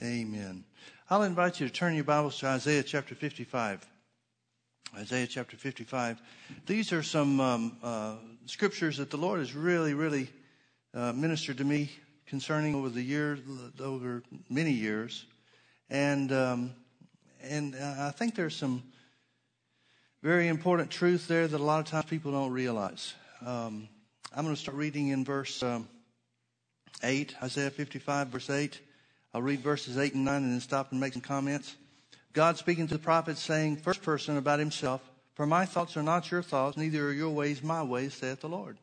Amen. I'll invite you to turn your Bibles to Isaiah chapter 55. Isaiah chapter 55. These are some um, uh, scriptures that the Lord has really, really uh, ministered to me concerning over the years, over many years, and um, and I think there's some very important truth there that a lot of times people don't realize. Um, I'm going to start reading in verse um, eight, Isaiah 55, verse eight. I'll read verses 8 and 9 and then stop and make some comments. God speaking to the prophet saying, first person about himself, For my thoughts are not your thoughts, neither are your ways my ways, saith the Lord.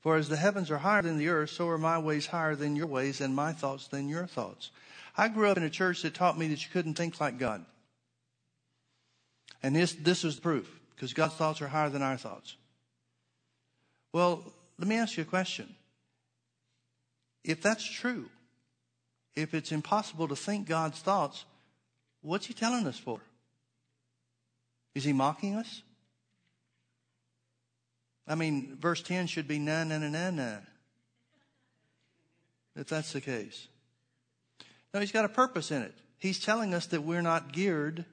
For as the heavens are higher than the earth, so are my ways higher than your ways, and my thoughts than your thoughts. I grew up in a church that taught me that you couldn't think like God. And this, this is the proof, because God's thoughts are higher than our thoughts. Well, let me ask you a question. If that's true, if it's impossible to think God's thoughts, what's He telling us for? Is He mocking us? I mean, verse 10 should be na na na na na. If that's the case. No, He's got a purpose in it. He's telling us that we're not geared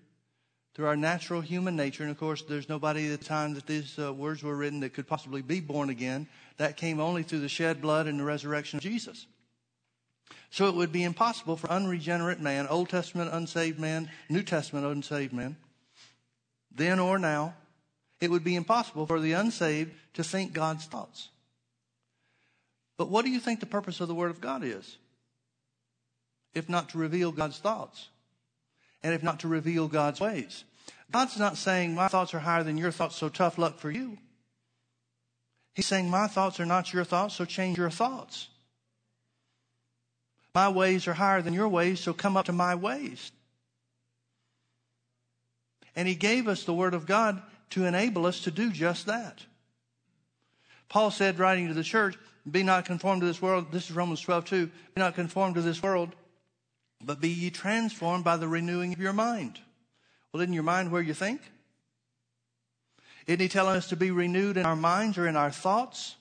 through our natural human nature. And of course, there's nobody at the time that these uh, words were written that could possibly be born again. That came only through the shed blood and the resurrection of Jesus. So it would be impossible for unregenerate man, Old Testament unsaved man, New Testament unsaved man, then or now, it would be impossible for the unsaved to think God's thoughts. But what do you think the purpose of the Word of God is? If not to reveal God's thoughts, and if not to reveal God's ways. God's not saying, My thoughts are higher than your thoughts, so tough luck for you. He's saying, My thoughts are not your thoughts, so change your thoughts. My ways are higher than your ways, so come up to my ways. And he gave us the word of God to enable us to do just that. Paul said, writing to the church, be not conformed to this world. This is Romans 12, 2. Be not conformed to this world, but be ye transformed by the renewing of your mind. Well, isn't your mind where you think? Isn't he telling us to be renewed in our minds or in our thoughts?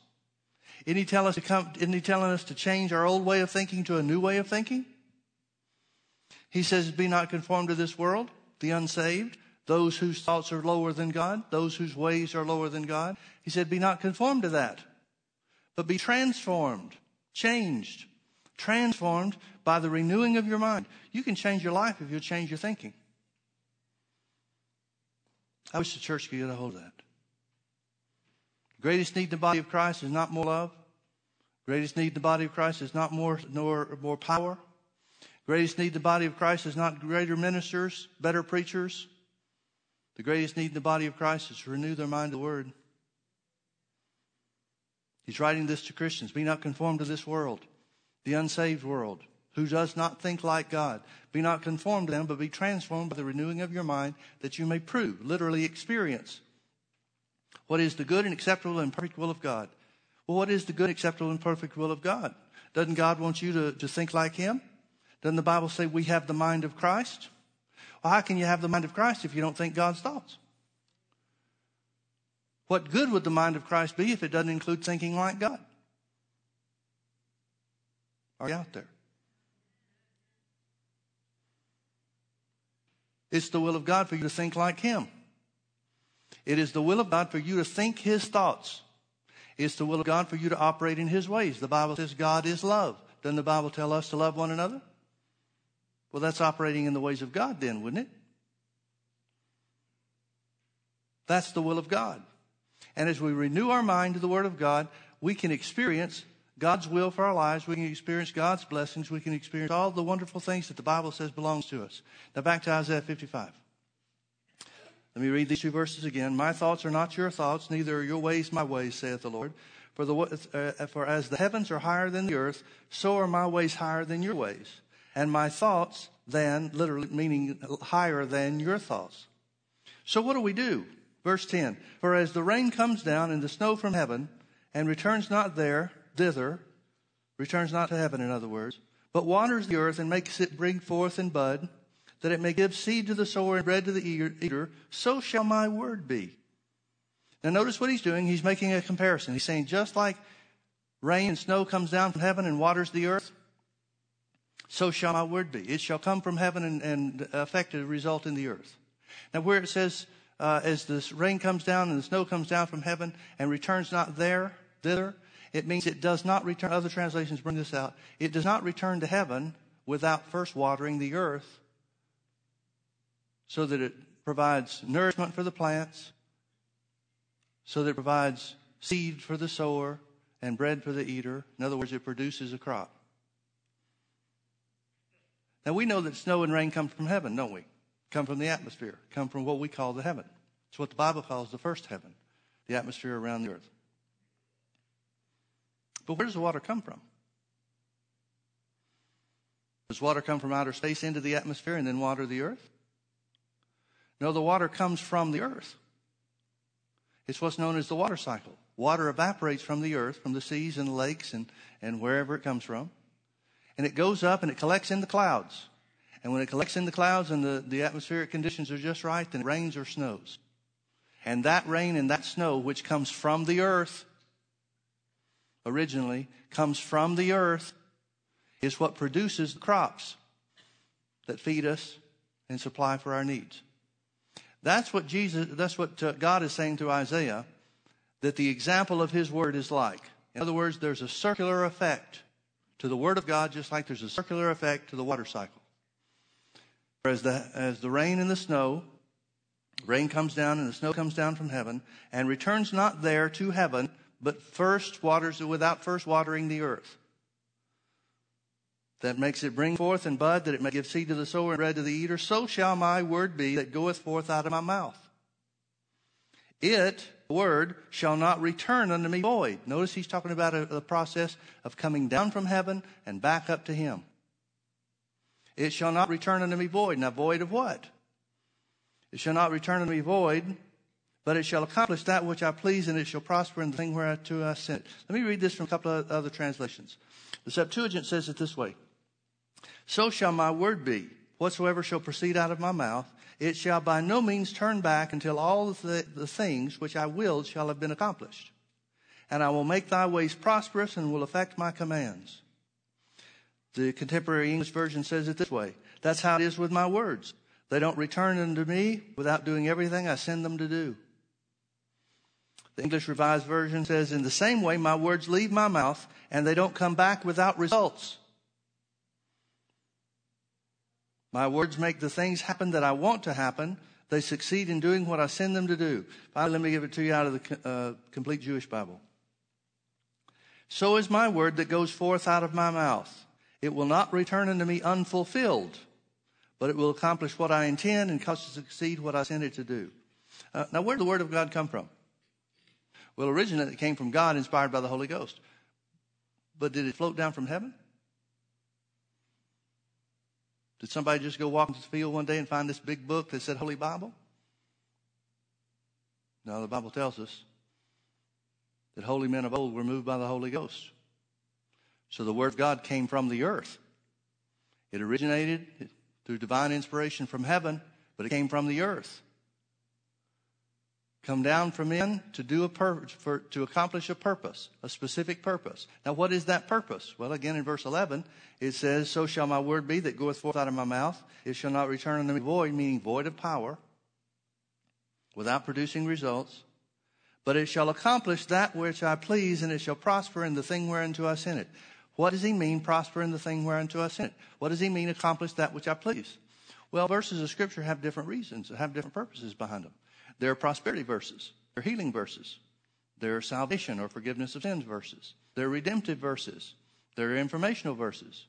Isn't he, tell us to come, isn't he telling us to change our old way of thinking to a new way of thinking? He says, Be not conformed to this world, the unsaved, those whose thoughts are lower than God, those whose ways are lower than God. He said, Be not conformed to that, but be transformed, changed, transformed by the renewing of your mind. You can change your life if you'll change your thinking. I wish the church could get a hold of that. The Greatest need in the body of Christ is not more love. Greatest need in the body of Christ is not more nor more power. Greatest need in the body of Christ is not greater ministers, better preachers. The greatest need in the body of Christ is to renew their mind to the Word. He's writing this to Christians. Be not conformed to this world, the unsaved world, who does not think like God. Be not conformed to them, but be transformed by the renewing of your mind that you may prove, literally experience what is the good and acceptable and perfect will of God? Well, what is the good, acceptable, and perfect will of God? Doesn't God want you to, to think like Him? Doesn't the Bible say we have the mind of Christ? Well, how can you have the mind of Christ if you don't think God's thoughts? What good would the mind of Christ be if it doesn't include thinking like God? Are you out there? It's the will of God for you to think like Him. It is the will of God for you to think His thoughts. It's the will of God for you to operate in His ways. The Bible says God is love. Doesn't the Bible tell us to love one another? Well, that's operating in the ways of God then, wouldn't it? That's the will of God. And as we renew our mind to the Word of God, we can experience God's will for our lives. We can experience God's blessings. We can experience all the wonderful things that the Bible says belongs to us. Now back to Isaiah 55. Let me read these two verses again. My thoughts are not your thoughts, neither are your ways my ways, saith the Lord. For, the, uh, for as the heavens are higher than the earth, so are my ways higher than your ways. And my thoughts than, literally meaning higher than your thoughts. So what do we do? Verse 10. For as the rain comes down and the snow from heaven and returns not there, thither, returns not to heaven in other words, but waters the earth and makes it bring forth and bud, that it may give seed to the sower and bread to the eater, so shall my word be. Now notice what he's doing. He's making a comparison. He's saying just like rain and snow comes down from heaven and waters the earth, so shall my word be. It shall come from heaven and, and affect a result in the earth. Now, where it says, uh, as the rain comes down and the snow comes down from heaven and returns not there, thither, it means it does not return. Other translations bring this out. It does not return to heaven without first watering the earth so that it provides nourishment for the plants, so that it provides seed for the sower and bread for the eater. In other words, it produces a crop. Now we know that snow and rain come from heaven, don't we? Come from the atmosphere, come from what we call the heaven. It's what the Bible calls the first heaven, the atmosphere around the earth. But where does the water come from? Does water come from outer space into the atmosphere and then water the earth? No, the water comes from the earth. It's what's known as the water cycle. Water evaporates from the earth, from the seas and lakes and, and wherever it comes from. And it goes up and it collects in the clouds. And when it collects in the clouds and the, the atmospheric conditions are just right, then it rains or snows. And that rain and that snow, which comes from the earth, originally, comes from the earth, is what produces the crops that feed us and supply for our needs. That's what Jesus, that's what uh, God is saying to Isaiah, that the example of his word is like. In other words, there's a circular effect to the word of God, just like there's a circular effect to the water cycle. As the, as the rain and the snow, rain comes down and the snow comes down from heaven and returns not there to heaven, but first waters without first watering the earth. That makes it bring forth and bud, that it may give seed to the sower and bread to the eater. So shall my word be that goeth forth out of my mouth. It, word, shall not return unto me void. Notice he's talking about a, process of coming down from heaven and back up to him. It shall not return unto me void. Now, void of what? It shall not return unto me void, but it shall accomplish that which I please, and it shall prosper in the thing whereto I sent it. Let me read this from a couple of other translations. The Septuagint says it this way So shall my word be, whatsoever shall proceed out of my mouth, it shall by no means turn back until all the, the things which I willed shall have been accomplished. And I will make thy ways prosperous and will effect my commands. The contemporary English version says it this way That's how it is with my words. They don't return unto me without doing everything I send them to do. The English Revised Version says, In the same way, my words leave my mouth and they don't come back without results. My words make the things happen that I want to happen. They succeed in doing what I send them to do. Finally, let me give it to you out of the uh, complete Jewish Bible. So is my word that goes forth out of my mouth. It will not return unto me unfulfilled, but it will accomplish what I intend and cause to succeed what I sent it to do. Uh, now, where did the word of God come from? Well, originally it came from God, inspired by the Holy Ghost. But did it float down from heaven? Did somebody just go walk into the field one day and find this big book that said Holy Bible? No, the Bible tells us that holy men of old were moved by the Holy Ghost. So the Word of God came from the earth. It originated through divine inspiration from heaven, but it came from the earth. Come down from in to do a pur- for, to accomplish a purpose, a specific purpose. Now, what is that purpose? Well, again, in verse 11, it says, So shall my word be that goeth forth out of my mouth. It shall not return unto me void, meaning void of power, without producing results. But it shall accomplish that which I please, and it shall prosper in the thing whereunto I sent it. What does he mean, prosper in the thing whereunto I sent it? What does he mean, accomplish that which I please? Well, verses of Scripture have different reasons, have different purposes behind them. There are prosperity verses, there are healing verses, there are salvation or forgiveness of sins verses, there are redemptive verses, there are informational verses.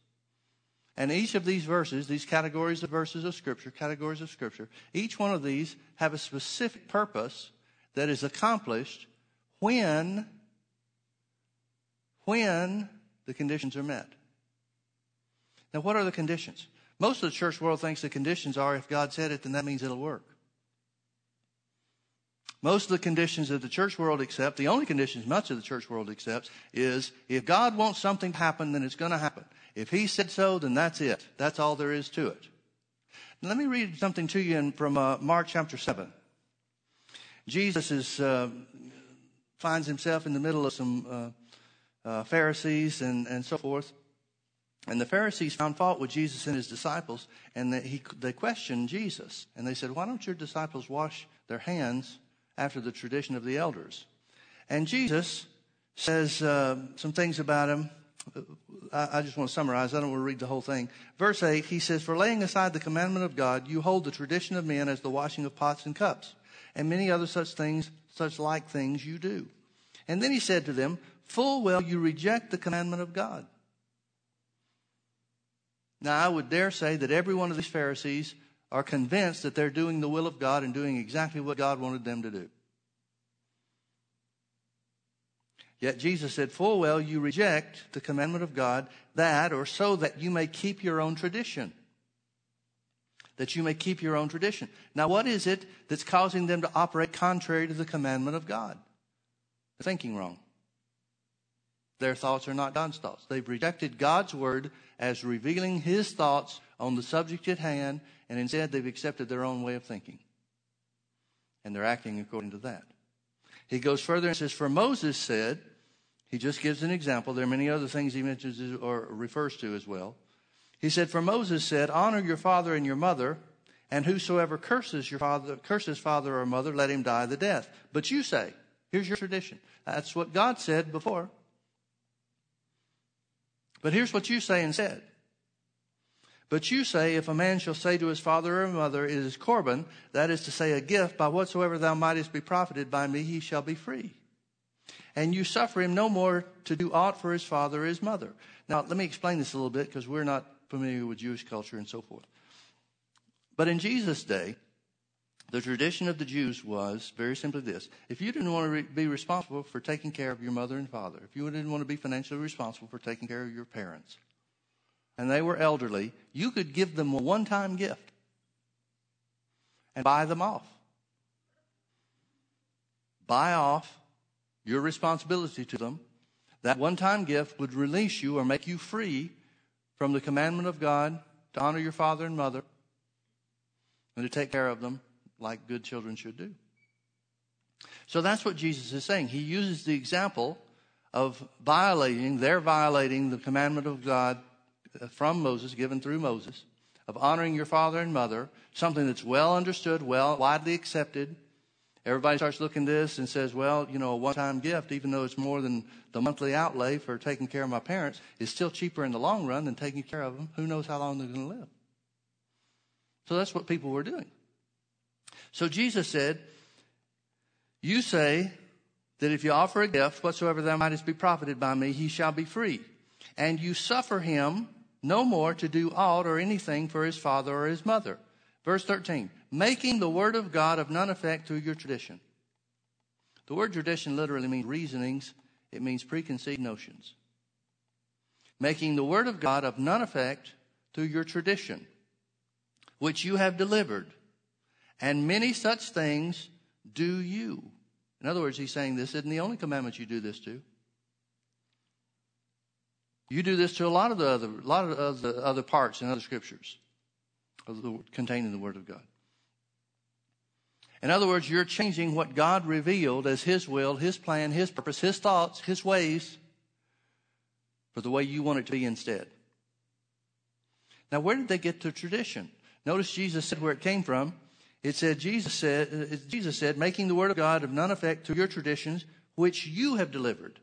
And each of these verses, these categories of verses of Scripture, categories of Scripture, each one of these have a specific purpose that is accomplished when, when the conditions are met. Now, what are the conditions? Most of the church world thinks the conditions are if God said it, then that means it'll work. Most of the conditions that the church world accepts, the only conditions much of the church world accepts, is if God wants something to happen, then it's going to happen. If He said so, then that's it. That's all there is to it. Now, let me read something to you in, from uh, Mark chapter 7. Jesus is, uh, finds himself in the middle of some uh, uh, Pharisees and, and so forth. And the Pharisees found fault with Jesus and his disciples, and they, he, they questioned Jesus. And they said, Why don't your disciples wash their hands after the tradition of the elders? And Jesus says uh, some things about him. I, I just want to summarize. I don't want to read the whole thing. Verse 8, he says, For laying aside the commandment of God, you hold the tradition of men as the washing of pots and cups, and many other such things, such like things you do. And then he said to them, Full well you reject the commandment of God. Now, I would dare say that every one of these Pharisees are convinced that they're doing the will of God and doing exactly what God wanted them to do. Yet Jesus said, Full well, you reject the commandment of God, that or so that you may keep your own tradition. That you may keep your own tradition. Now, what is it that's causing them to operate contrary to the commandment of God? They're thinking wrong. Their thoughts are not God's thoughts. They've rejected God's word as revealing his thoughts on the subject at hand, and instead they've accepted their own way of thinking. And they're acting according to that. He goes further and says, For Moses said, he just gives an example. There are many other things he mentions or refers to as well. He said, For Moses said, Honor your father and your mother, and whosoever curses your father, curses father or mother, let him die the death. But you say, Here's your tradition. That's what God said before. But here's what you say instead. But you say, if a man shall say to his father or mother, it is Corban, that is to say, a gift, by whatsoever thou mightest be profited by me, he shall be free. And you suffer him no more to do aught for his father or his mother. Now, let me explain this a little bit because we're not familiar with Jewish culture and so forth. But in Jesus' day, the tradition of the Jews was very simply this. If you didn't want to re- be responsible for taking care of your mother and father, if you didn't want to be financially responsible for taking care of your parents, and they were elderly, you could give them a one time gift and buy them off. Buy off your responsibility to them. That one time gift would release you or make you free from the commandment of God to honor your father and mother and to take care of them like good children should do. So that's what Jesus is saying. He uses the example of violating, they're violating the commandment of God from Moses, given through Moses, of honoring your father and mother, something that's well understood, well, widely accepted. Everybody starts looking at this and says, well, you know, a one time gift, even though it's more than the monthly outlay for taking care of my parents, is still cheaper in the long run than taking care of them. Who knows how long they're going to live? So that's what people were doing. So Jesus said, You say that if you offer a gift, whatsoever thou mightest be profited by me, he shall be free. And you suffer him no more to do aught or anything for his father or his mother. Verse 13, making the word of God of none effect through your tradition. The word tradition literally means reasonings, it means preconceived notions. Making the word of God of none effect through your tradition, which you have delivered and many such things do you. In other words, he's saying this isn't the only commandment you do this to. You do this to a lot of the other, a lot of the other parts in other scriptures the, containing the Word of God. In other words, you're changing what God revealed as His will, His plan, His purpose, His thoughts, His ways for the way you want it to be instead. Now, where did they get the tradition? Notice Jesus said where it came from. It said, Jesus said, Jesus said, making the word of God of none effect through your traditions, which you have delivered.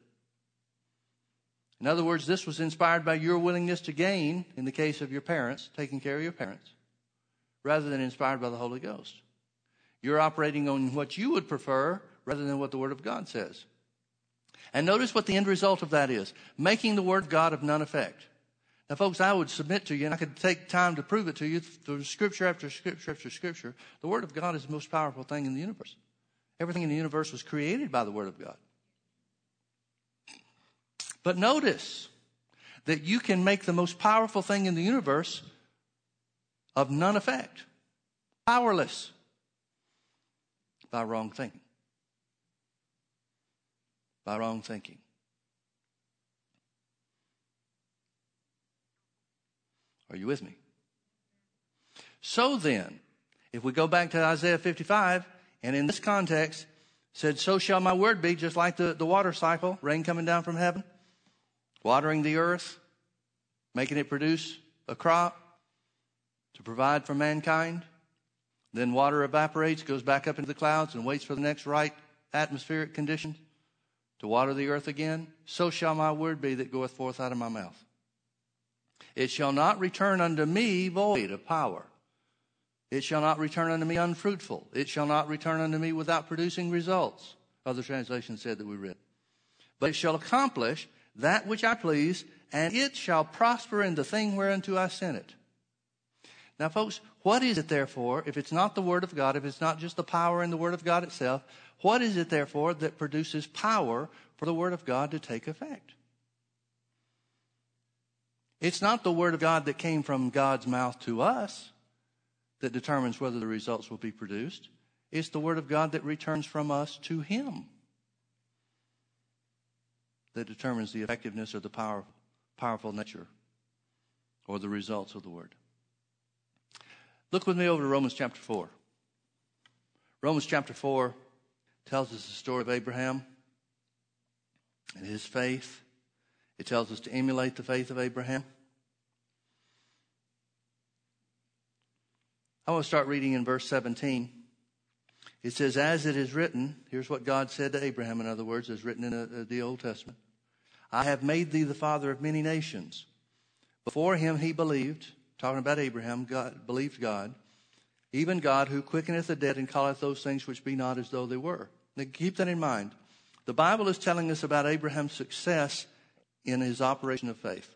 In other words, this was inspired by your willingness to gain, in the case of your parents, taking care of your parents, rather than inspired by the Holy Ghost. You're operating on what you would prefer rather than what the Word of God says. And notice what the end result of that is making the Word of God of none effect. Now, folks, I would submit to you, and I could take time to prove it to you through scripture after scripture after scripture. The Word of God is the most powerful thing in the universe. Everything in the universe was created by the Word of God. But notice that you can make the most powerful thing in the universe of none effect, powerless by wrong thinking. By wrong thinking. Are you with me? So then, if we go back to Isaiah 55, and in this context, said, So shall my word be, just like the, the water cycle, rain coming down from heaven, watering the earth, making it produce a crop to provide for mankind. Then water evaporates, goes back up into the clouds, and waits for the next right atmospheric conditions to water the earth again. So shall my word be that goeth forth out of my mouth. It shall not return unto me void of power. It shall not return unto me unfruitful. It shall not return unto me without producing results. Other translations said that we read. But it shall accomplish that which I please, and it shall prosper in the thing whereunto I sent it. Now, folks, what is it therefore, if it's not the Word of God, if it's not just the power in the Word of God itself, what is it therefore that produces power for the Word of God to take effect? It's not the Word of God that came from God's mouth to us that determines whether the results will be produced. It's the Word of God that returns from us to Him that determines the effectiveness or the power, powerful nature or the results of the Word. Look with me over to Romans chapter 4. Romans chapter 4 tells us the story of Abraham and his faith. It tells us to emulate the faith of Abraham. I want to start reading in verse 17. It says, As it is written, here's what God said to Abraham, in other words, as written in the, the Old Testament I have made thee the father of many nations. Before him he believed, talking about Abraham, God believed God, even God who quickeneth the dead and calleth those things which be not as though they were. Now keep that in mind. The Bible is telling us about Abraham's success in his operation of faith.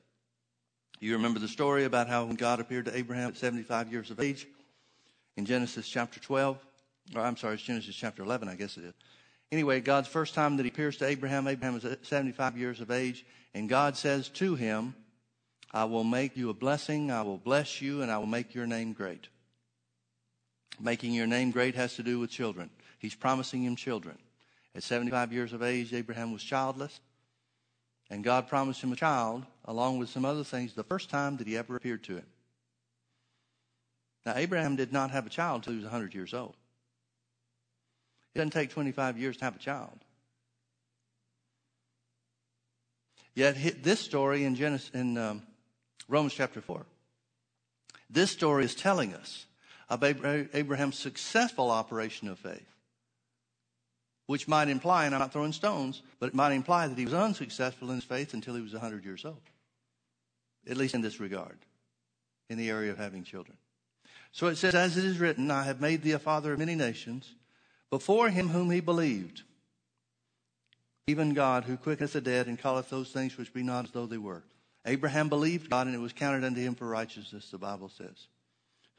You remember the story about how when God appeared to Abraham at 75 years of age in Genesis chapter 12, or I'm sorry, it's Genesis chapter 11, I guess it is. Anyway, God's first time that he appears to Abraham, Abraham is 75 years of age, and God says to him, I will make you a blessing, I will bless you, and I will make your name great. Making your name great has to do with children. He's promising him children. At 75 years of age, Abraham was childless, and God promised him a child, along with some other things, the first time that he ever appeared to him. Now, Abraham did not have a child until he was 100 years old. It doesn't take 25 years to have a child. Yet this story in Genesis, in um, Romans chapter 4. This story is telling us of Abraham's successful operation of faith, which might imply, and I'm not throwing stones, but it might imply that he was unsuccessful in his faith until he was 100 years old, at least in this regard, in the area of having children. So it says, As it is written, I have made thee a father of many nations, before him whom he believed, even God who quickeneth the dead and calleth those things which be not as though they were. Abraham believed God, and it was counted unto him for righteousness, the Bible says.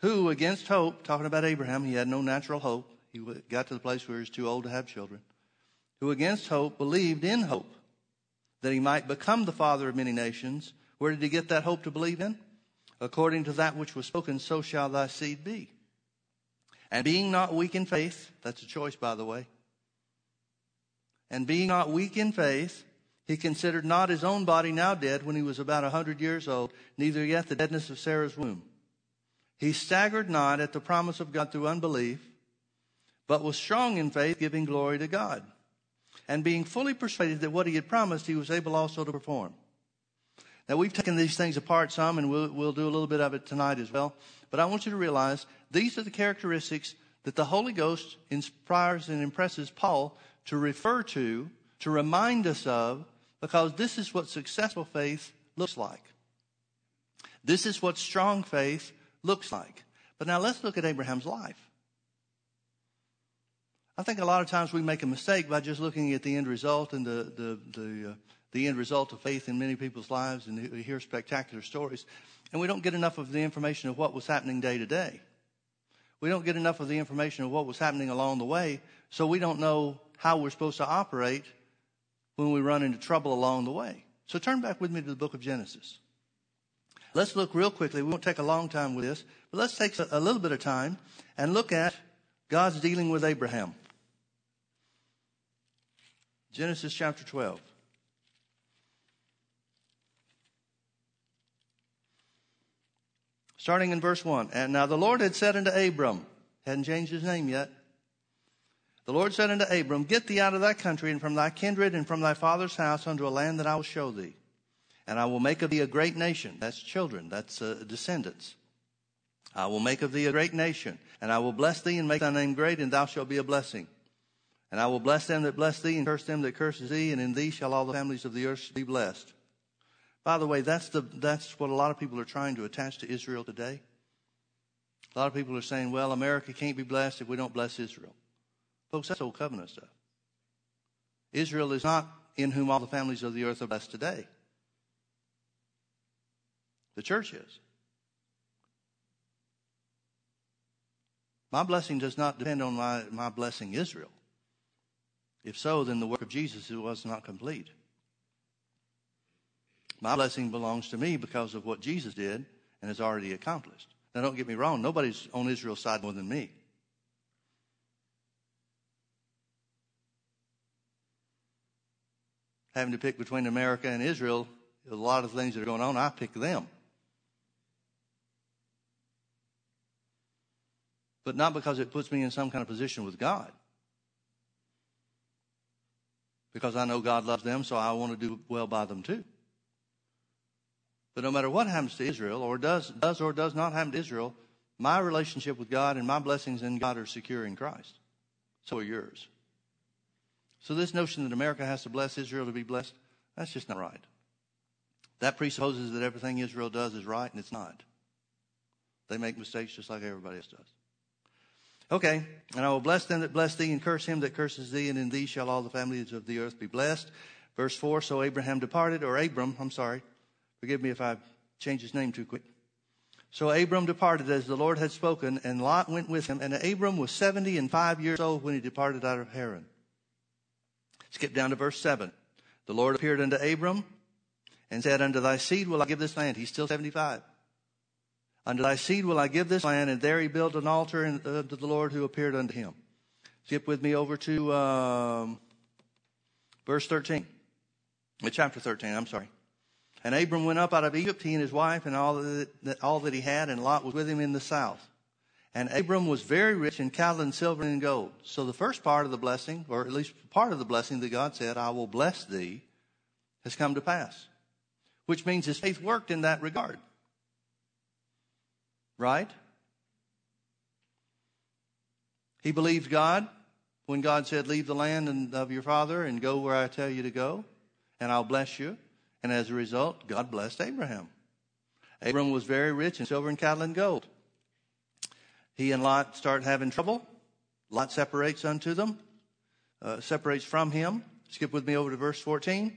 Who, against hope, talking about Abraham, he had no natural hope. He got to the place where he was too old to have children. Who, against hope, believed in hope that he might become the father of many nations. Where did he get that hope to believe in? According to that which was spoken, so shall thy seed be. And being not weak in faith, that's a choice, by the way. And being not weak in faith, he considered not his own body now dead when he was about a hundred years old, neither yet the deadness of Sarah's womb. He staggered not at the promise of God through unbelief, but was strong in faith, giving glory to God. And being fully persuaded that what he had promised, he was able also to perform. Now, we've taken these things apart some, and we'll, we'll do a little bit of it tonight as well. But I want you to realize these are the characteristics that the Holy Ghost inspires and impresses Paul to refer to, to remind us of because this is what successful faith looks like. This is what strong faith looks like. But now let's look at Abraham's life. I think a lot of times we make a mistake by just looking at the end result and the, the, the, uh, the end result of faith in many people's lives and we hear spectacular stories. And we don't get enough of the information of what was happening day to day. We don't get enough of the information of what was happening along the way, so we don't know how we're supposed to operate when we run into trouble along the way. So turn back with me to the book of Genesis. Let's look real quickly. We won't take a long time with this, but let's take a little bit of time and look at God's dealing with Abraham. Genesis chapter 12. Starting in verse 1. And now the Lord had said unto Abram, hadn't changed his name yet, the Lord said unto Abram, Get thee out of thy country and from thy kindred and from thy father's house unto a land that I will show thee. And I will make of thee a great nation. That's children. That's uh, descendants. I will make of thee a great nation, and I will bless thee and make thy name great, and thou shalt be a blessing. And I will bless them that bless thee, and curse them that curses thee, and in thee shall all the families of the earth be blessed. By the way, that's, the, that's what a lot of people are trying to attach to Israel today. A lot of people are saying, well, America can't be blessed if we don't bless Israel. Folks, that's old covenant stuff. Israel is not in whom all the families of the earth are blessed today. The church is. My blessing does not depend on my, my blessing Israel. If so, then the work of Jesus was not complete. My blessing belongs to me because of what Jesus did and has already accomplished. Now, don't get me wrong, nobody's on Israel's side more than me. Having to pick between America and Israel, a lot of things that are going on, I pick them. But not because it puts me in some kind of position with God. Because I know God loves them, so I want to do well by them too. But no matter what happens to Israel, or does, does or does not happen to Israel, my relationship with God and my blessings in God are secure in Christ. So are yours. So this notion that America has to bless Israel to be blessed, that's just not right. That presupposes that everything Israel does is right, and it's not. They make mistakes just like everybody else does. Okay, and I will bless them that bless thee, and curse him that curses thee, and in thee shall all the families of the earth be blessed. Verse 4 So Abraham departed, or Abram, I'm sorry, Forgive me if I change his name too quick. So Abram departed as the Lord had spoken, and Lot went with him. And Abram was 70 and five years old when he departed out of Haran. Skip down to verse 7. The Lord appeared unto Abram and said, Unto thy seed will I give this land. He's still 75. Unto thy seed will I give this land. And there he built an altar unto the Lord who appeared unto him. Skip with me over to um, verse 13. Uh, chapter 13, I'm sorry. And Abram went up out of Egypt, he and his wife, and all that, all that he had, and Lot was with him in the south. And Abram was very rich in cattle and silver and gold. So the first part of the blessing, or at least part of the blessing that God said, I will bless thee, has come to pass. Which means his faith worked in that regard. Right? He believed God when God said, Leave the land of your father and go where I tell you to go, and I'll bless you. And as a result, God blessed Abraham. Abram was very rich in silver and cattle and gold. He and Lot start having trouble. Lot separates unto them, uh, separates from him. Skip with me over to verse 14.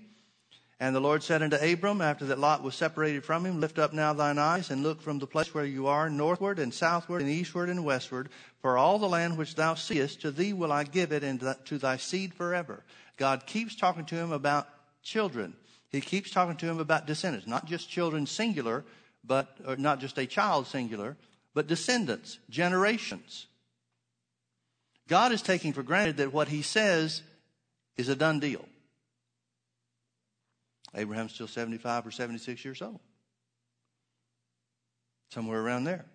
And the Lord said unto Abram, after that Lot was separated from him, Lift up now thine eyes and look from the place where you are, northward and southward and eastward and westward. For all the land which thou seest, to thee will I give it and to thy seed forever. God keeps talking to him about children. He keeps talking to him about descendants, not just children singular, but or not just a child singular, but descendants, generations. God is taking for granted that what he says is a done deal. Abraham's still 75 or 76 years old. Somewhere around there.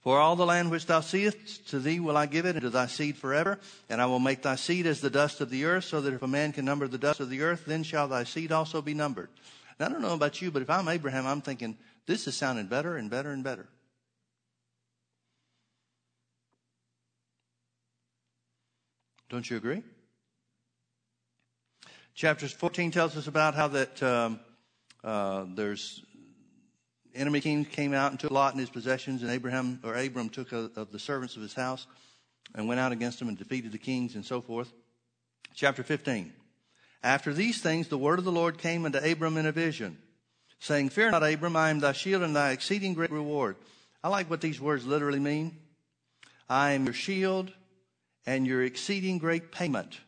For all the land which thou seest, to thee will I give it, and to thy seed forever. And I will make thy seed as the dust of the earth, so that if a man can number the dust of the earth, then shall thy seed also be numbered. Now, I don't know about you, but if I'm Abraham, I'm thinking, this is sounding better and better and better. Don't you agree? Chapter 14 tells us about how that um, uh, there's enemy king came out and took Lot and his possessions, and Abraham or Abram took a, of the servants of his house and went out against him and defeated the kings and so forth. Chapter 15. After these things, the word of the Lord came unto Abram in a vision, saying, Fear not, Abram, I am thy shield and thy exceeding great reward. I like what these words literally mean. I am your shield and your exceeding great payment.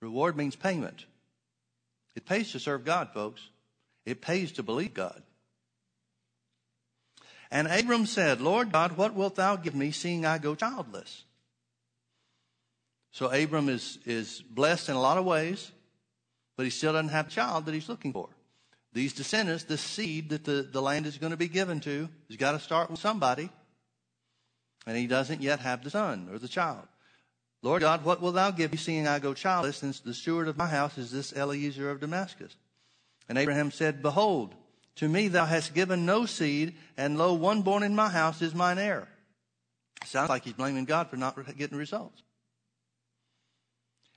Reward means payment. It pays to serve God, folks. It pays to believe God. And Abram said, Lord God, what wilt thou give me, seeing I go childless? So Abram is, is blessed in a lot of ways, but he still doesn't have a child that he's looking for. These descendants, the seed that the, the land is going to be given to, has got to start with somebody. And he doesn't yet have the son or the child. Lord God, what wilt thou give me, seeing I go childless, since the steward of my house is this Eliezer of Damascus? And Abraham said, Behold, to me thou hast given no seed, and lo, one born in my house is mine heir. Sounds like he's blaming God for not getting results.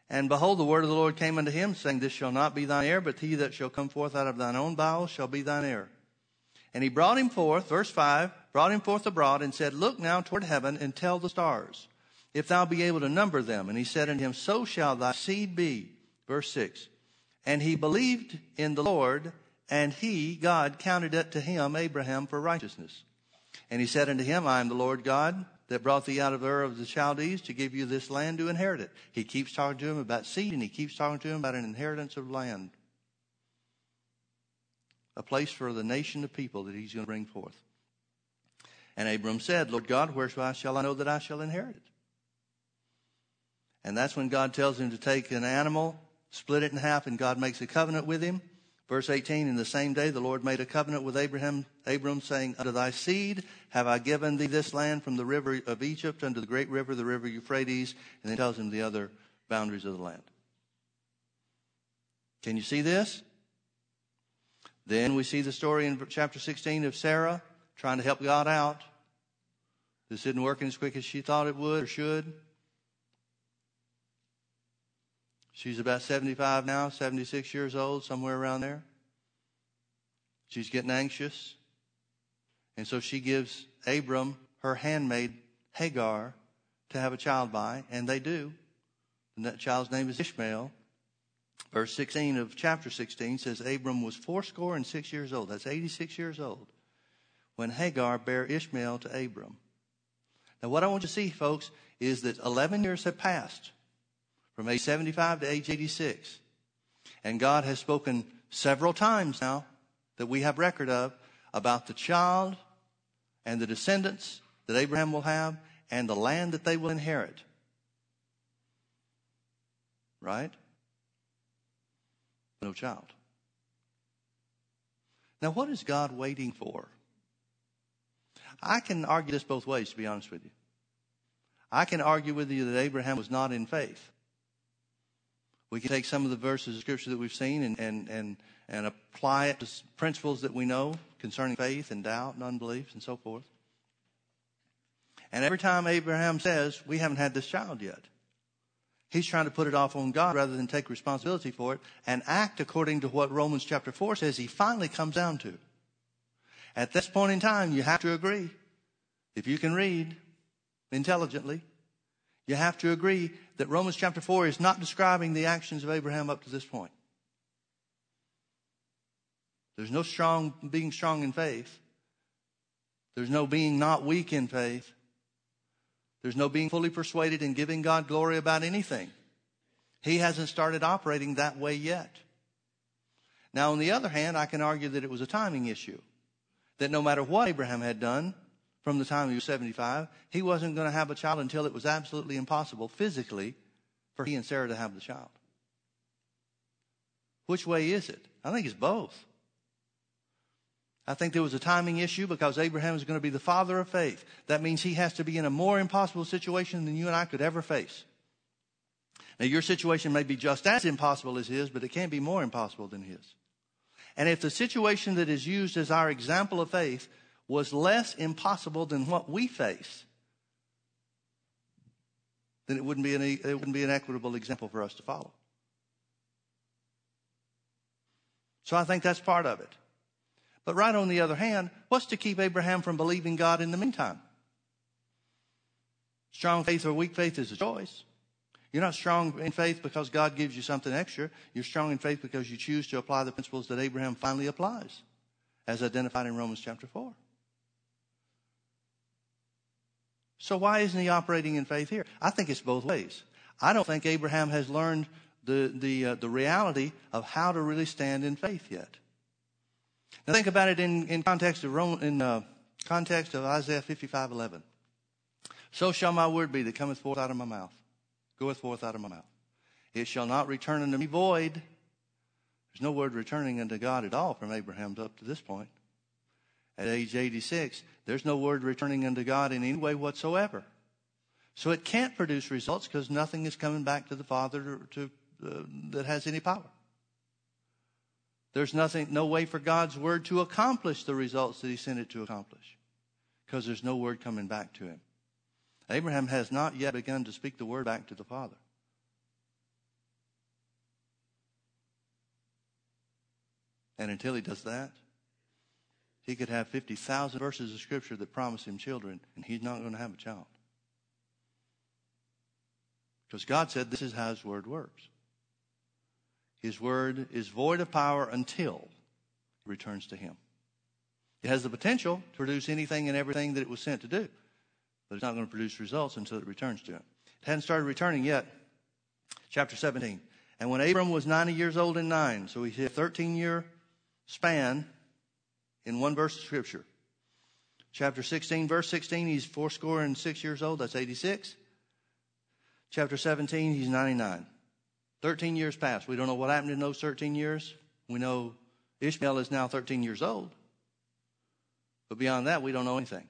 And behold, the word of the Lord came unto him, saying, This shall not be thine heir, but he that shall come forth out of thine own bowels shall be thine heir. And he brought him forth, verse 5, brought him forth abroad, and said, Look now toward heaven, and tell the stars, if thou be able to number them. And he said unto him, So shall thy seed be. Verse 6. And he believed in the Lord, and he, God, counted it to him, Abraham, for righteousness. And he said unto him, I am the Lord God that brought thee out of Ur of the Chaldees to give you this land to inherit it. He keeps talking to him about seed and he keeps talking to him about an inheritance of land. A place for the nation of people that he's going to bring forth. And Abram said, Lord God, where shall I know that I shall inherit it? And that's when God tells him to take an animal, split it in half, and God makes a covenant with him. Verse 18, in the same day the Lord made a covenant with Abraham, Abram, saying, Unto thy seed have I given thee this land from the river of Egypt unto the great river, the river Euphrates, and then tells him the other boundaries of the land. Can you see this? Then we see the story in chapter 16 of Sarah trying to help God out. This isn't working as quick as she thought it would or should. She's about 75 now, 76 years old, somewhere around there. She's getting anxious. And so she gives Abram her handmaid, Hagar, to have a child by, and they do. And that child's name is Ishmael. Verse 16 of chapter 16 says Abram was fourscore and six years old. That's 86 years old. When Hagar bare Ishmael to Abram. Now, what I want you to see, folks, is that 11 years have passed from age 75 to age 86. And God has spoken several times now that we have record of about the child and the descendants that Abraham will have and the land that they will inherit. Right? No child. Now, what is God waiting for? I can argue this both ways, to be honest with you. I can argue with you that Abraham was not in faith. We can take some of the verses of Scripture that we've seen and, and, and, and apply it to principles that we know concerning faith and doubt and unbelief and so forth. And every time Abraham says, We haven't had this child yet, he's trying to put it off on God rather than take responsibility for it and act according to what Romans chapter 4 says he finally comes down to. At this point in time, you have to agree. If you can read intelligently, you have to agree that Romans chapter 4 is not describing the actions of Abraham up to this point. There's no strong being strong in faith. There's no being not weak in faith. There's no being fully persuaded and giving God glory about anything. He hasn't started operating that way yet. Now, on the other hand, I can argue that it was a timing issue. That no matter what Abraham had done, from the time he was 75. He wasn't going to have a child until it was absolutely impossible physically for he and Sarah to have the child. Which way is it? I think it's both. I think there was a timing issue because Abraham is going to be the father of faith. That means he has to be in a more impossible situation than you and I could ever face. Now, your situation may be just as impossible as his, but it can't be more impossible than his. And if the situation that is used as our example of faith was less impossible than what we face, then it wouldn't be an, it wouldn't be an equitable example for us to follow. So I think that's part of it. But right on the other hand, what's to keep Abraham from believing God in the meantime? Strong faith or weak faith is a choice. You're not strong in faith because God gives you something extra. You're strong in faith because you choose to apply the principles that Abraham finally applies, as identified in Romans chapter 4. So why isn't he operating in faith here? I think it's both ways. I don't think Abraham has learned the, the, uh, the reality of how to really stand in faith yet. Now think about it in, in context of Rome, in uh, context of Isaiah 55, 11. So shall my word be that cometh forth out of my mouth, goeth forth out of my mouth. It shall not return unto me void. There's no word returning unto God at all from Abraham up to this point at age 86, there's no word returning unto God in any way whatsoever. So it can't produce results because nothing is coming back to the Father to, uh, that has any power. There's nothing, no way for God's word to accomplish the results that He sent it to accomplish because there's no word coming back to him. Abraham has not yet begun to speak the word back to the Father. And until he does that, he could have 50,000 verses of Scripture that promise him children, and he's not going to have a child. Because God said this is how His Word works. His Word is void of power until it returns to Him. It has the potential to produce anything and everything that it was sent to do, but it's not going to produce results until it returns to Him. It hadn't started returning yet. Chapter 17. And when Abram was 90 years old and nine, so he had a 13 year span in one verse of Scripture. Chapter 16, verse 16, he's fourscore and six years old. That's 86. Chapter 17, he's 99. 13 years passed. We don't know what happened in those 13 years. We know Ishmael is now 13 years old. But beyond that, we don't know anything.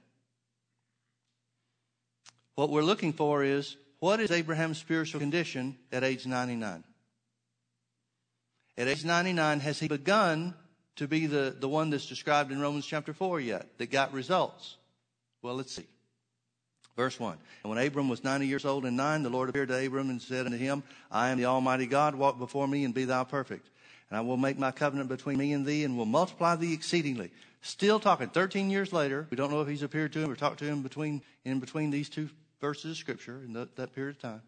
What we're looking for is what is Abraham's spiritual condition at age 99? At age 99, has he begun to be the, the one that's described in Romans chapter 4 yet, that got results? Well, let's see. Verse 1. And when Abram was 90 years old and nine, the Lord appeared to Abram and said unto him, I am the Almighty God, walk before me and be thou perfect. And I will make my covenant between me and thee and will multiply thee exceedingly. Still talking 13 years later. We don't know if he's appeared to him or talked to him between, in between these two verses of scripture in the, that period of time.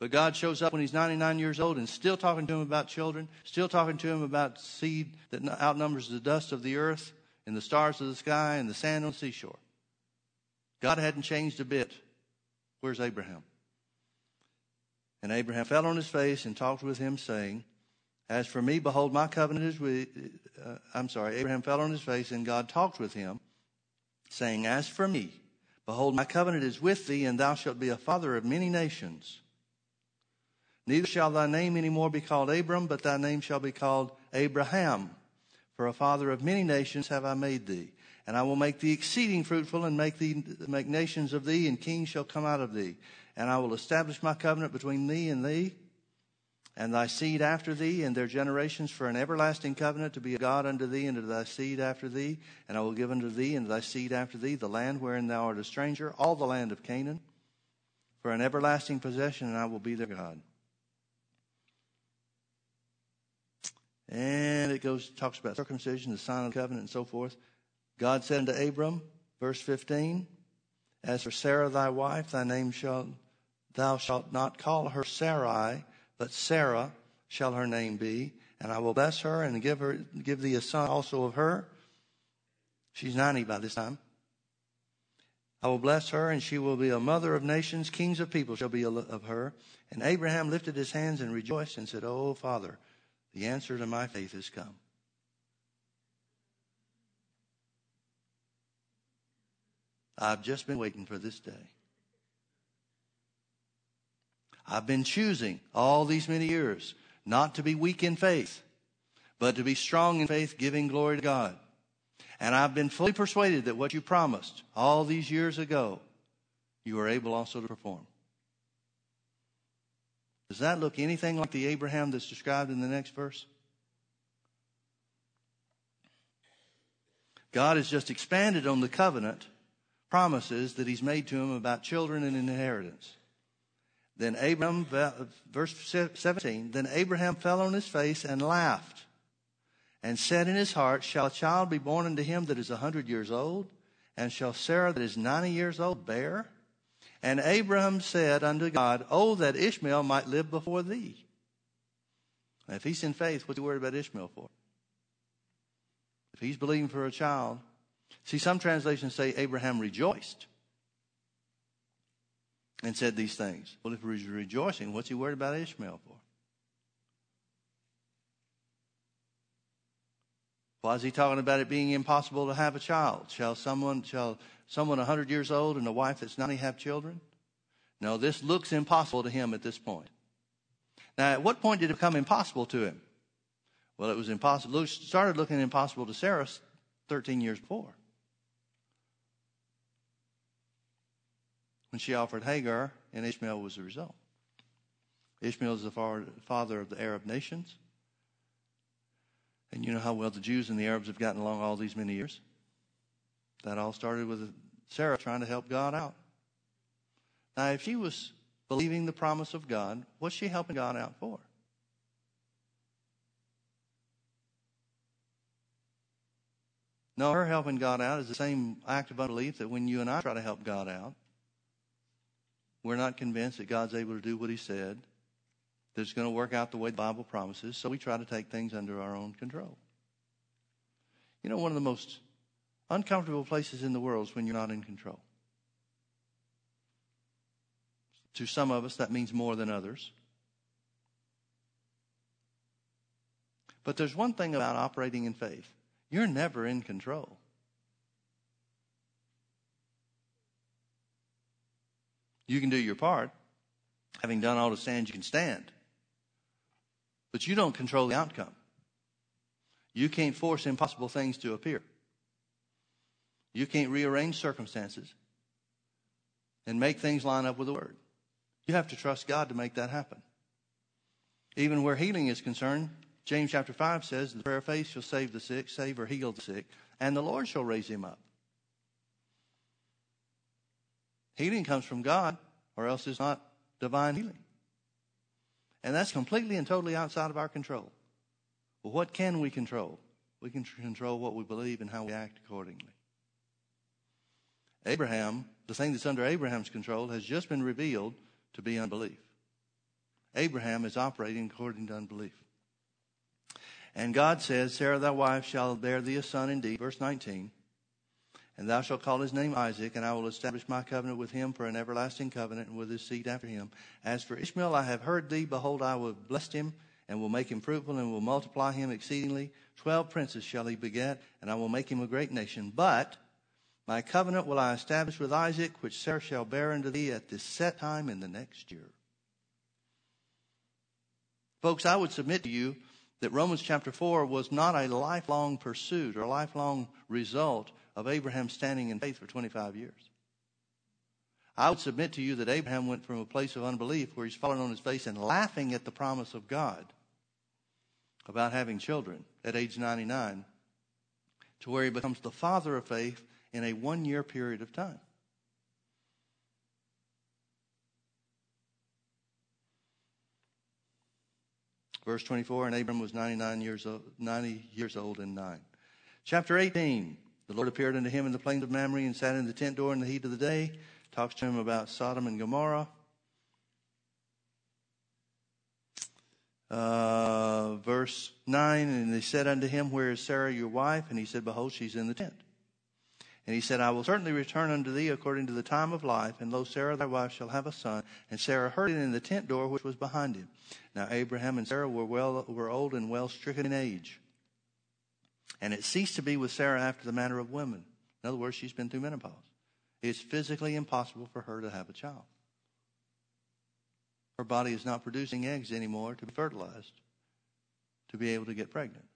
But God shows up when he's 99 years old and still talking to him about children, still talking to him about seed that outnumbers the dust of the earth and the stars of the sky and the sand on the seashore. God hadn't changed a bit. Where's Abraham? And Abraham fell on his face and talked with him, saying, As for me, behold, my covenant is with. Uh, I'm sorry, Abraham fell on his face, and God talked with him, saying, As for me, behold, my covenant is with thee, and thou shalt be a father of many nations. Neither shall thy name any more be called Abram, but thy name shall be called Abraham. For a father of many nations have I made thee. And I will make thee exceeding fruitful, and make thee make nations of thee, and kings shall come out of thee. And I will establish my covenant between thee and thee, and thy seed after thee, and their generations for an everlasting covenant to be a God unto thee and to thy seed after thee. And I will give unto thee and thy seed after thee the land wherein thou art a stranger, all the land of Canaan, for an everlasting possession, and I will be their God. And it goes, talks about circumcision, the sign of the covenant, and so forth. God said unto Abram, verse 15, As for Sarah thy wife, thy name shall, thou shalt not call her Sarai, but Sarah shall her name be. And I will bless her and give her, give thee a son also of her. She's 90 by this time. I will bless her, and she will be a mother of nations. Kings of people shall be of her. And Abraham lifted his hands and rejoiced and said, Oh, Father, the answer to my faith has come. I've just been waiting for this day. I've been choosing all these many years not to be weak in faith, but to be strong in faith, giving glory to God. And I've been fully persuaded that what you promised all these years ago, you are able also to perform. Does that look anything like the Abraham that's described in the next verse? God has just expanded on the covenant promises that he's made to him about children and inheritance. Then Abraham, verse 17, then Abraham fell on his face and laughed and said in his heart, Shall a child be born unto him that is a hundred years old? And shall Sarah that is ninety years old bear? And Abraham said unto God, Oh, that Ishmael might live before thee. Now, if he's in faith, what's he worried about Ishmael for? If he's believing for a child, see, some translations say Abraham rejoiced and said these things. Well, if he's rejoicing, what's he worried about Ishmael for? Why is he talking about it being impossible to have a child? Shall someone, shall someone 100 years old and a wife that's 90 have children? No, this looks impossible to him at this point. Now, at what point did it become impossible to him? Well, it was impossible. It started looking impossible to Sarah 13 years before. when she offered Hagar, and Ishmael was the result. Ishmael is the father of the Arab nations. And you know how well the Jews and the Arabs have gotten along all these many years? That all started with Sarah trying to help God out. Now, if she was believing the promise of God, what's she helping God out for? No, her helping God out is the same act of unbelief that when you and I try to help God out, we're not convinced that God's able to do what He said, that it's going to work out the way the Bible promises, so we try to take things under our own control. You know, one of the most uncomfortable places in the world is when you're not in control. To some of us, that means more than others. But there's one thing about operating in faith you're never in control. You can do your part, having done all the stand you can stand. But you don't control the outcome. You can't force impossible things to appear. You can't rearrange circumstances and make things line up with the Word. You have to trust God to make that happen. Even where healing is concerned, James chapter 5 says, The prayer of faith shall save the sick, save or heal the sick, and the Lord shall raise him up. Healing comes from God, or else it's not divine healing. And that's completely and totally outside of our control. Well, what can we control? We can control what we believe and how we act accordingly. Abraham, the thing that's under Abraham's control, has just been revealed to be unbelief. Abraham is operating according to unbelief. And God says, Sarah, thy wife, shall bear thee a son indeed. Verse 19. And thou shalt call his name Isaac, and I will establish my covenant with him for an everlasting covenant, and with his seed after him. As for Ishmael, I have heard thee. Behold, I will bless him, and will make him fruitful, and will multiply him exceedingly. Twelve princes shall he beget, and I will make him a great nation. But my covenant will I establish with Isaac, which Sarah shall bear unto thee at this set time in the next year. Folks, I would submit to you that Romans chapter 4 was not a lifelong pursuit or a lifelong result of Abraham standing in faith for 25 years. I would submit to you that Abraham went from a place of unbelief where he's falling on his face and laughing at the promise of God about having children at age 99 to where he becomes the father of faith in a one year period of time. Verse 24, and Abram was 99 years old, 90 years old and nine. Chapter 18, the Lord appeared unto him in the plains of Mamre and sat in the tent door in the heat of the day, talks to him about Sodom and Gomorrah. Uh, verse 9, and they said unto him, Where is Sarah your wife? And he said, Behold, she's in the tent. And he said, I will certainly return unto thee according to the time of life, and lo, Sarah thy wife shall have a son. And Sarah heard it in the tent door which was behind him. Now Abraham and Sarah were well were old and well stricken in age. And it ceased to be with Sarah after the manner of women. In other words, she's been through menopause. It's physically impossible for her to have a child. Her body is not producing eggs anymore to be fertilized to be able to get pregnant.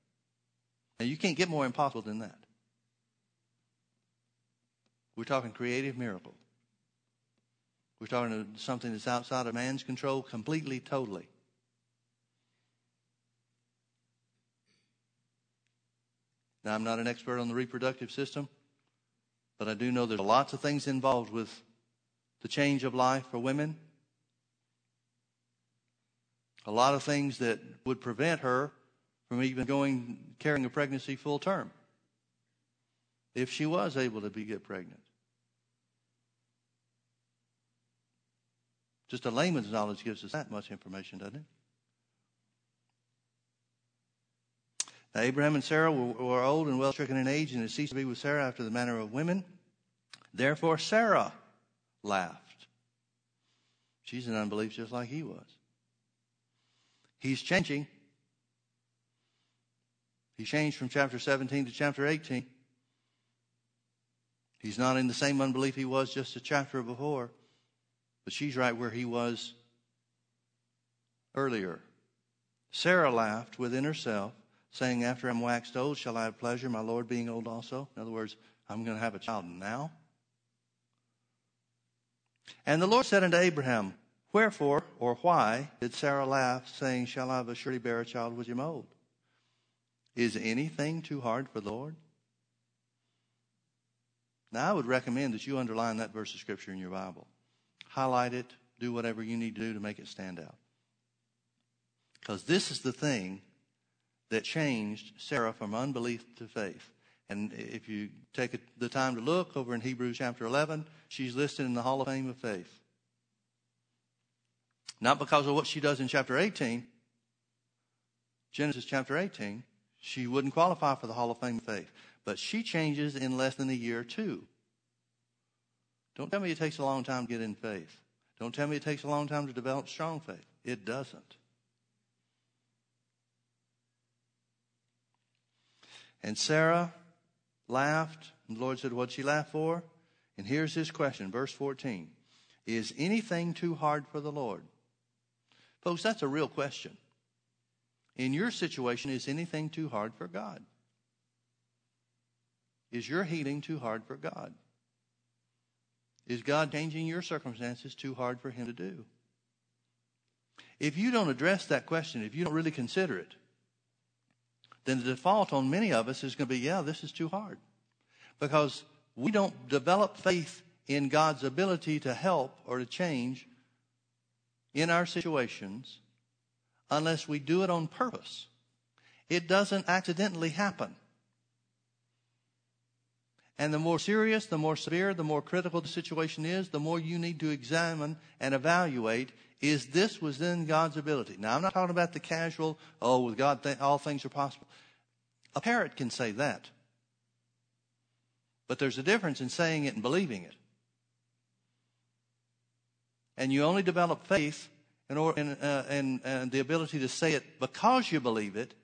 Now you can't get more impossible than that. We're talking creative miracle. We're talking something that's outside of man's control completely, totally. Now, I'm not an expert on the reproductive system, but I do know there's lots of things involved with the change of life for women. A lot of things that would prevent her from even going carrying a pregnancy full term if she was able to be get pregnant. Just a layman's knowledge gives us that much information, doesn't it? Now, Abraham and Sarah were, were old and well stricken in age, and it ceased to be with Sarah after the manner of women. Therefore, Sarah laughed. She's in unbelief just like he was. He's changing. He changed from chapter 17 to chapter 18. He's not in the same unbelief he was just a chapter before, but she's right where he was earlier. Sarah laughed within herself, saying, After I'm waxed old, shall I have pleasure, my Lord being old also? In other words, I'm going to have a child now. And the Lord said unto Abraham, Wherefore or why did Sarah laugh, saying, Shall I of a surety bear a child with him old? Is anything too hard for the Lord? Now, I would recommend that you underline that verse of Scripture in your Bible. Highlight it, do whatever you need to do to make it stand out. Because this is the thing that changed Sarah from unbelief to faith. And if you take the time to look over in Hebrews chapter 11, she's listed in the Hall of Fame of Faith. Not because of what she does in chapter 18, Genesis chapter 18, she wouldn't qualify for the Hall of Fame of Faith. But she changes in less than a year too. Don't tell me it takes a long time to get in faith. Don't tell me it takes a long time to develop strong faith. It doesn't. And Sarah laughed, and the Lord said, What'd she laugh for? And here's his question, verse 14 Is anything too hard for the Lord? Folks, that's a real question. In your situation, is anything too hard for God? Is your healing too hard for God? Is God changing your circumstances too hard for Him to do? If you don't address that question, if you don't really consider it, then the default on many of us is going to be, yeah, this is too hard. Because we don't develop faith in God's ability to help or to change in our situations unless we do it on purpose. It doesn't accidentally happen. And the more serious, the more severe, the more critical the situation is, the more you need to examine and evaluate is this within God's ability? Now, I'm not talking about the casual, oh, with God, th- all things are possible. A parrot can say that. But there's a difference in saying it and believing it. And you only develop faith and, uh, and, and the ability to say it because you believe it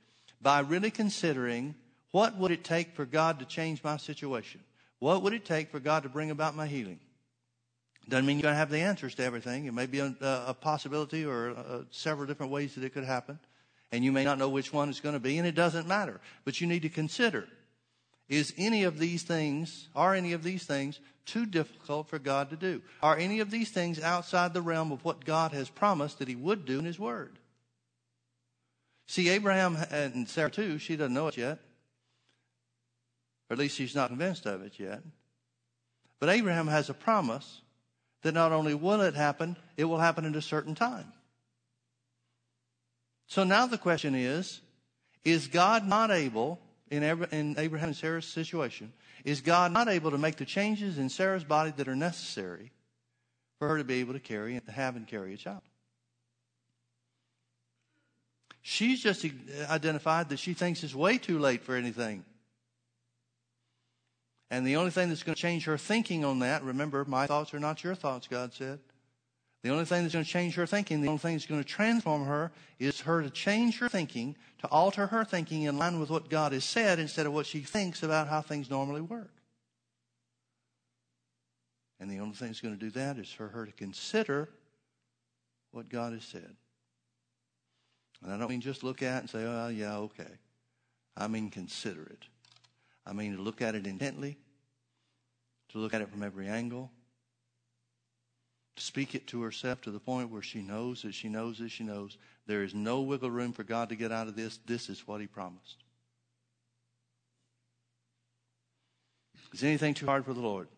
by really considering what would it take for God to change my situation? What would it take for God to bring about my healing? Doesn't mean you're going to have the answers to everything. It may be a, a possibility or a, several different ways that it could happen. And you may not know which one it's going to be, and it doesn't matter. But you need to consider is any of these things, are any of these things too difficult for God to do? Are any of these things outside the realm of what God has promised that He would do in His Word? See, Abraham and Sarah too, she doesn't know it yet. Or at least he's not convinced of it yet. But Abraham has a promise that not only will it happen, it will happen at a certain time. So now the question is, is God not able, in Abraham and Sarah's situation, is God not able to make the changes in Sarah's body that are necessary for her to be able to carry and to have and carry a child? She's just identified that she thinks it's way too late for anything. And the only thing that's going to change her thinking on that, remember, my thoughts are not your thoughts, God said. The only thing that's going to change her thinking, the only thing that's going to transform her is her to change her thinking, to alter her thinking in line with what God has said instead of what she thinks about how things normally work. And the only thing that's going to do that is for her to consider what God has said. And I don't mean just look at and say, oh, yeah, okay. I mean consider it. I mean, to look at it intently, to look at it from every angle, to speak it to herself to the point where she knows that she knows that she knows there is no wiggle room for God to get out of this. This is what He promised. Is anything too hard for the Lord?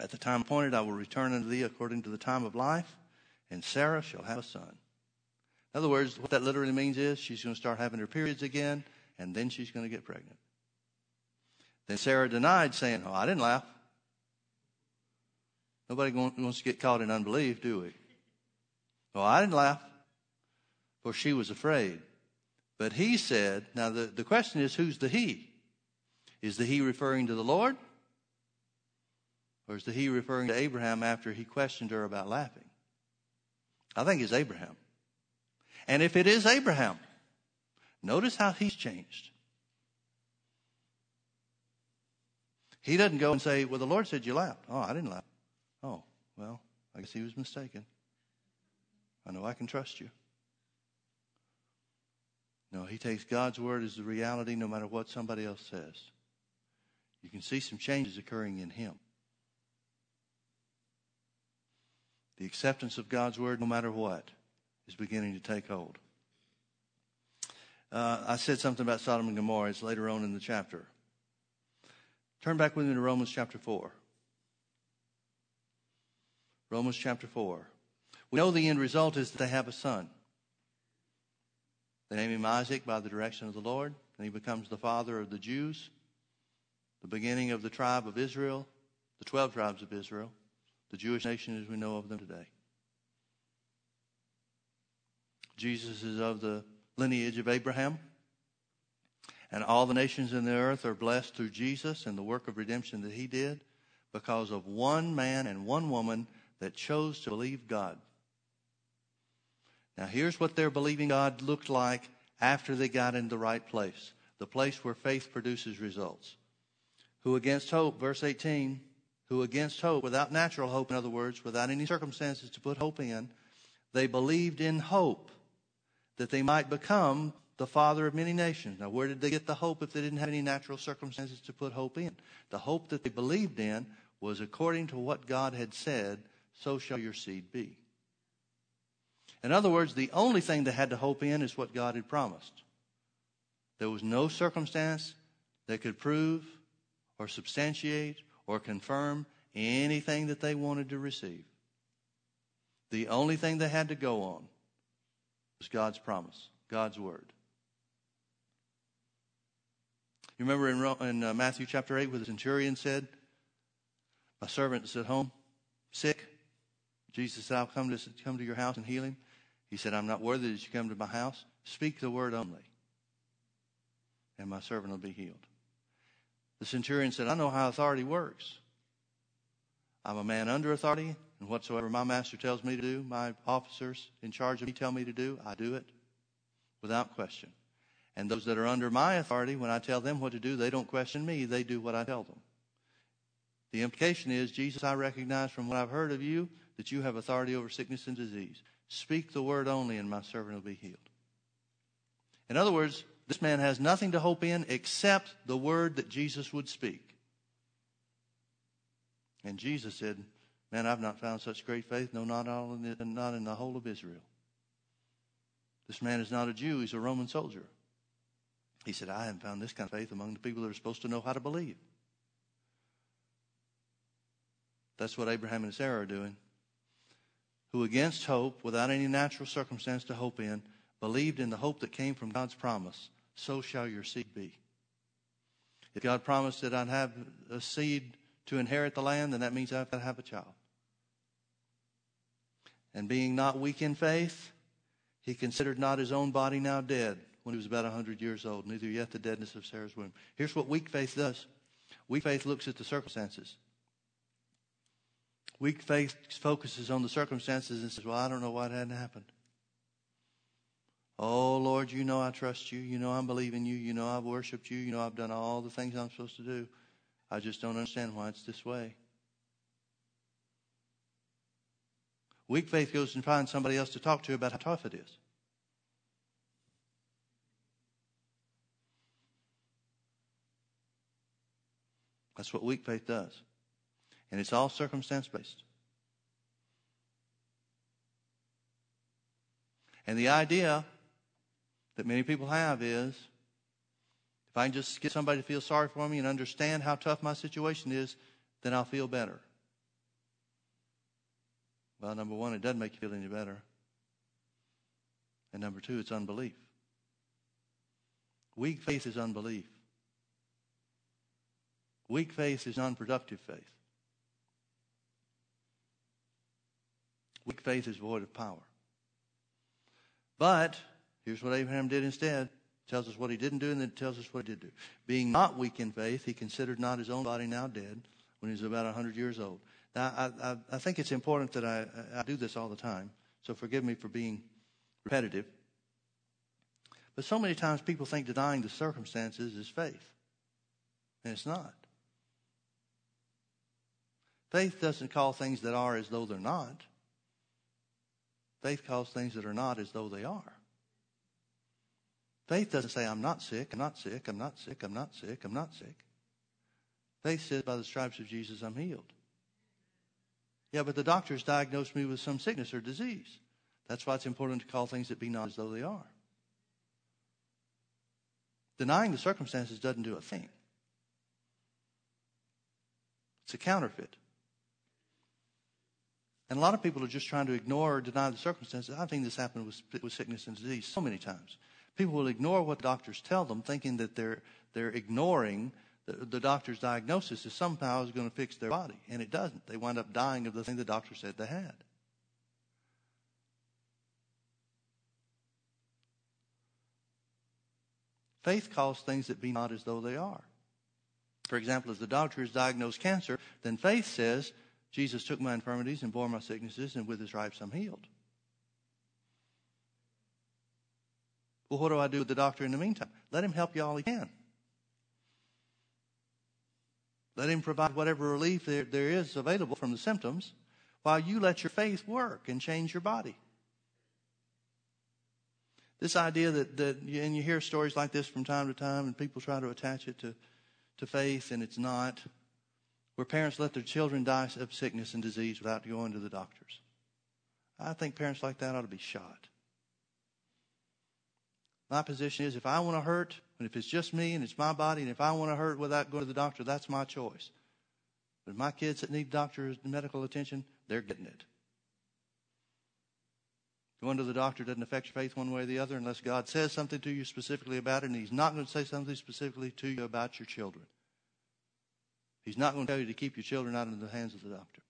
At the time appointed, I will return unto thee according to the time of life, and Sarah shall have a son. In other words, what that literally means is she's going to start having her periods again, and then she's going to get pregnant. Then Sarah denied, saying, Oh, I didn't laugh. Nobody wants to get caught in unbelief, do we? Oh, I didn't laugh, for she was afraid. But he said, Now the, the question is, who's the he? Is the he referring to the Lord? Or is the he referring to Abraham after he questioned her about laughing? I think it's Abraham. And if it is Abraham, notice how he's changed. He doesn't go and say, Well, the Lord said you laughed. Oh, I didn't laugh. Oh, well, I guess he was mistaken. I know I can trust you. No, he takes God's word as the reality no matter what somebody else says. You can see some changes occurring in him. The acceptance of God's word, no matter what, is beginning to take hold. Uh, I said something about Sodom and Gomorrah. It's later on in the chapter. Turn back with me to Romans chapter 4. Romans chapter 4. We know the end result is that they have a son. They name him Isaac by the direction of the Lord, and he becomes the father of the Jews, the beginning of the tribe of Israel, the 12 tribes of Israel, the Jewish nation as we know of them today. Jesus is of the lineage of Abraham. And all the nations in the earth are blessed through Jesus and the work of redemption that he did because of one man and one woman that chose to believe God. Now, here's what their believing God looked like after they got in the right place the place where faith produces results. Who against hope, verse 18, who against hope, without natural hope, in other words, without any circumstances to put hope in, they believed in hope that they might become the father of many nations. Now, where did they get the hope if they didn't have any natural circumstances to put hope in? The hope that they believed in was according to what God had said, so shall your seed be. In other words, the only thing they had to hope in is what God had promised. There was no circumstance that could prove or substantiate or confirm anything that they wanted to receive. The only thing they had to go on was God's promise, God's word. Remember in, in uh, Matthew chapter 8 where the centurion said, My servant is at home, sick. Jesus said, I'll come to, come to your house and heal him. He said, I'm not worthy that you come to my house. Speak the word only, and my servant will be healed. The centurion said, I know how authority works. I'm a man under authority, and whatsoever my master tells me to do, my officers in charge of me tell me to do, I do it without question. And those that are under my authority, when I tell them what to do, they don't question me. They do what I tell them. The implication is, Jesus, I recognize from what I've heard of you that you have authority over sickness and disease. Speak the word only, and my servant will be healed. In other words, this man has nothing to hope in except the word that Jesus would speak. And Jesus said, Man, I've not found such great faith, no, not, all in the, not in the whole of Israel. This man is not a Jew, he's a Roman soldier. He said, I haven't found this kind of faith among the people that are supposed to know how to believe. That's what Abraham and Sarah are doing. Who, against hope, without any natural circumstance to hope in, believed in the hope that came from God's promise, so shall your seed be. If God promised that I'd have a seed to inherit the land, then that means I've got to have a child. And being not weak in faith, he considered not his own body now dead when he was about 100 years old, neither yet the deadness of Sarah's womb. Here's what weak faith does weak faith looks at the circumstances. Weak faith focuses on the circumstances and says, Well, I don't know why it hadn't happened. Oh, Lord, you know I trust you. You know I'm believing you. You know I've worshiped you. You know I've done all the things I'm supposed to do. I just don't understand why it's this way. Weak faith goes and finds somebody else to talk to about how tough it is. That's what weak faith does. And it's all circumstance based. And the idea that many people have is if I can just get somebody to feel sorry for me and understand how tough my situation is, then I'll feel better. Well, number one, it doesn't make you feel any better. And number two, it's unbelief. Weak faith is unbelief. Weak faith is unproductive faith. Weak faith is void of power. But here's what Abraham did instead. It tells us what he didn't do, and then it tells us what he did do. Being not weak in faith, he considered not his own body now dead when he was about 100 years old. Now, I, I, I think it's important that I, I do this all the time, so forgive me for being repetitive. But so many times people think denying the circumstances is faith, and it's not. Faith doesn't call things that are as though they're not. Faith calls things that are not as though they are. Faith doesn't say, I'm not sick, I'm not sick, I'm not sick, I'm not sick, I'm not sick. Faith says, by the stripes of Jesus, I'm healed. Yeah, but the doctors diagnosed me with some sickness or disease. That's why it's important to call things that be not as though they are. Denying the circumstances doesn't do a thing. It's a counterfeit. And a lot of people are just trying to ignore or deny the circumstances. I've seen this happen with, with sickness and disease so many times. People will ignore what doctors tell them, thinking that they're, they're ignoring the, the doctor's diagnosis is somehow is going to fix their body. And it doesn't. They wind up dying of the thing the doctor said they had. Faith calls things that be not as though they are. For example, if the doctor has diagnosed cancer, then faith says, Jesus took my infirmities and bore my sicknesses, and with his stripes I'm healed. Well, what do I do with the doctor in the meantime? Let him help you all he can. Let him provide whatever relief there, there is available from the symptoms while you let your faith work and change your body. This idea that, that and you hear stories like this from time to time, and people try to attach it to, to faith, and it's not, where parents let their children die of sickness and disease without going to the doctors. I think parents like that ought to be shot. My position is if I want to hurt, and if it's just me and it's my body, and if I want to hurt without going to the doctor, that's my choice. But my kids that need doctor's medical attention, they're getting it. Going to the doctor doesn't affect your faith one way or the other unless God says something to you specifically about it, and He's not going to say something specifically to you about your children. He's not going to tell you to keep your children out of the hands of the doctor.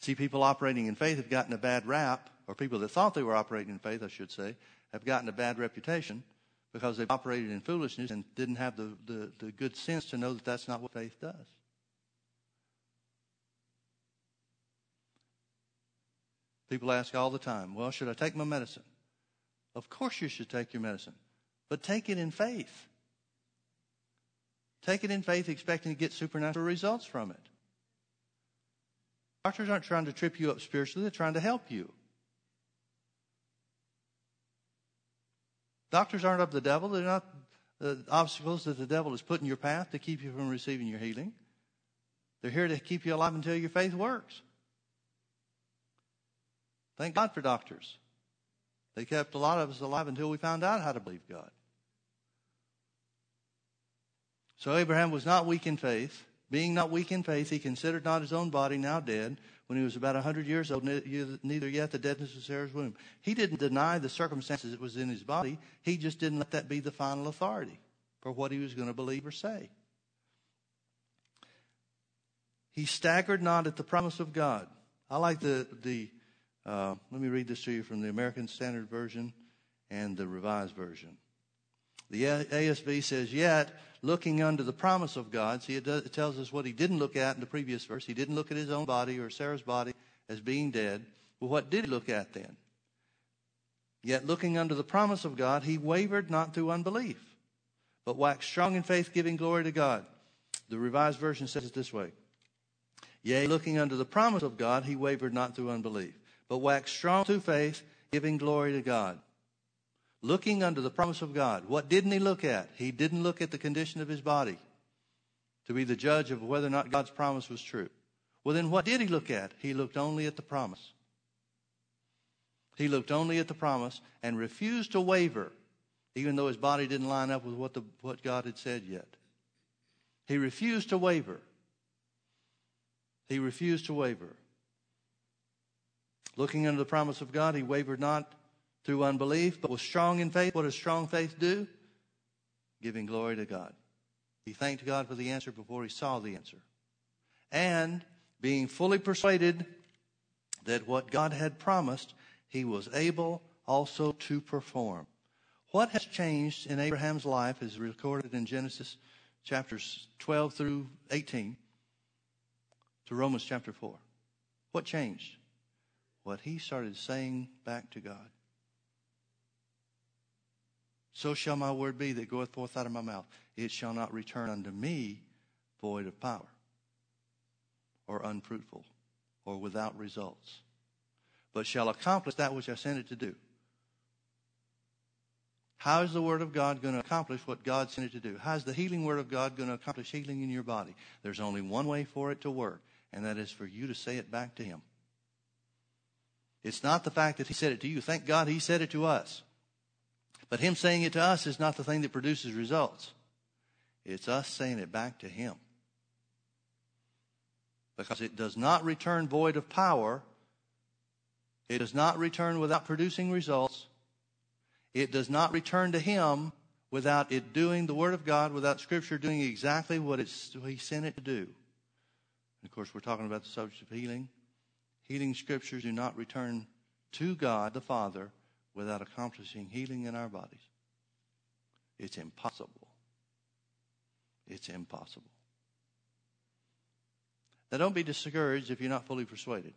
See, people operating in faith have gotten a bad rap, or people that thought they were operating in faith, I should say, have gotten a bad reputation because they've operated in foolishness and didn't have the, the, the good sense to know that that's not what faith does. People ask all the time, well, should I take my medicine? Of course you should take your medicine, but take it in faith. Take it in faith, expecting to get supernatural results from it. Doctors aren't trying to trip you up spiritually, they're trying to help you. Doctors aren't of the devil, they're not the obstacles that the devil has put in your path to keep you from receiving your healing. They're here to keep you alive until your faith works. Thank God for doctors. They kept a lot of us alive until we found out how to believe God. So Abraham was not weak in faith. Being not weak in faith, he considered not his own body now dead when he was about a 100 years old, neither yet the deadness of Sarah's womb. He didn't deny the circumstances that was in his body. He just didn't let that be the final authority for what he was going to believe or say. He staggered not at the promise of God. I like the, the uh, let me read this to you from the American Standard Version and the Revised Version. The ASV says, Yet, looking unto the promise of God, see, it, does, it tells us what he didn't look at in the previous verse. He didn't look at his own body or Sarah's body as being dead. Well, what did he look at then? Yet, looking unto the promise of God, he wavered not through unbelief, but waxed strong in faith, giving glory to God. The Revised Version says it this way Yea, looking unto the promise of God, he wavered not through unbelief but waxed strong through faith, giving glory to God. Looking under the promise of God. What didn't he look at? He didn't look at the condition of his body to be the judge of whether or not God's promise was true. Well, then what did he look at? He looked only at the promise. He looked only at the promise and refused to waver, even though his body didn't line up with what, the, what God had said yet. He refused to waver. He refused to waver. Looking under the promise of God, he wavered not through unbelief, but was strong in faith. What does strong faith do? Giving glory to God. He thanked God for the answer before he saw the answer. And being fully persuaded that what God had promised, he was able also to perform. What has changed in Abraham's life is recorded in Genesis chapters 12 through 18 to Romans chapter 4. What changed? what he started saying back to God. So shall my word be that goeth forth out of my mouth. It shall not return unto me void of power, or unfruitful, or without results, but shall accomplish that which I sent it to do. How is the Word of God going to accomplish what God sent it to do? How is the healing Word of God going to accomplish healing in your body? There's only one way for it to work, and that is for you to say it back to Him. It's not the fact that He said it to you. Thank God He said it to us. But Him saying it to us is not the thing that produces results. It's us saying it back to Him. Because it does not return void of power. It does not return without producing results. It does not return to Him without it doing the Word of God, without Scripture doing exactly what it's, He sent it to do. And of course, we're talking about the subject of healing. Healing Scriptures do not return to God the Father without accomplishing healing in our bodies. It's impossible. It's impossible. Now, don't be discouraged if you're not fully persuaded.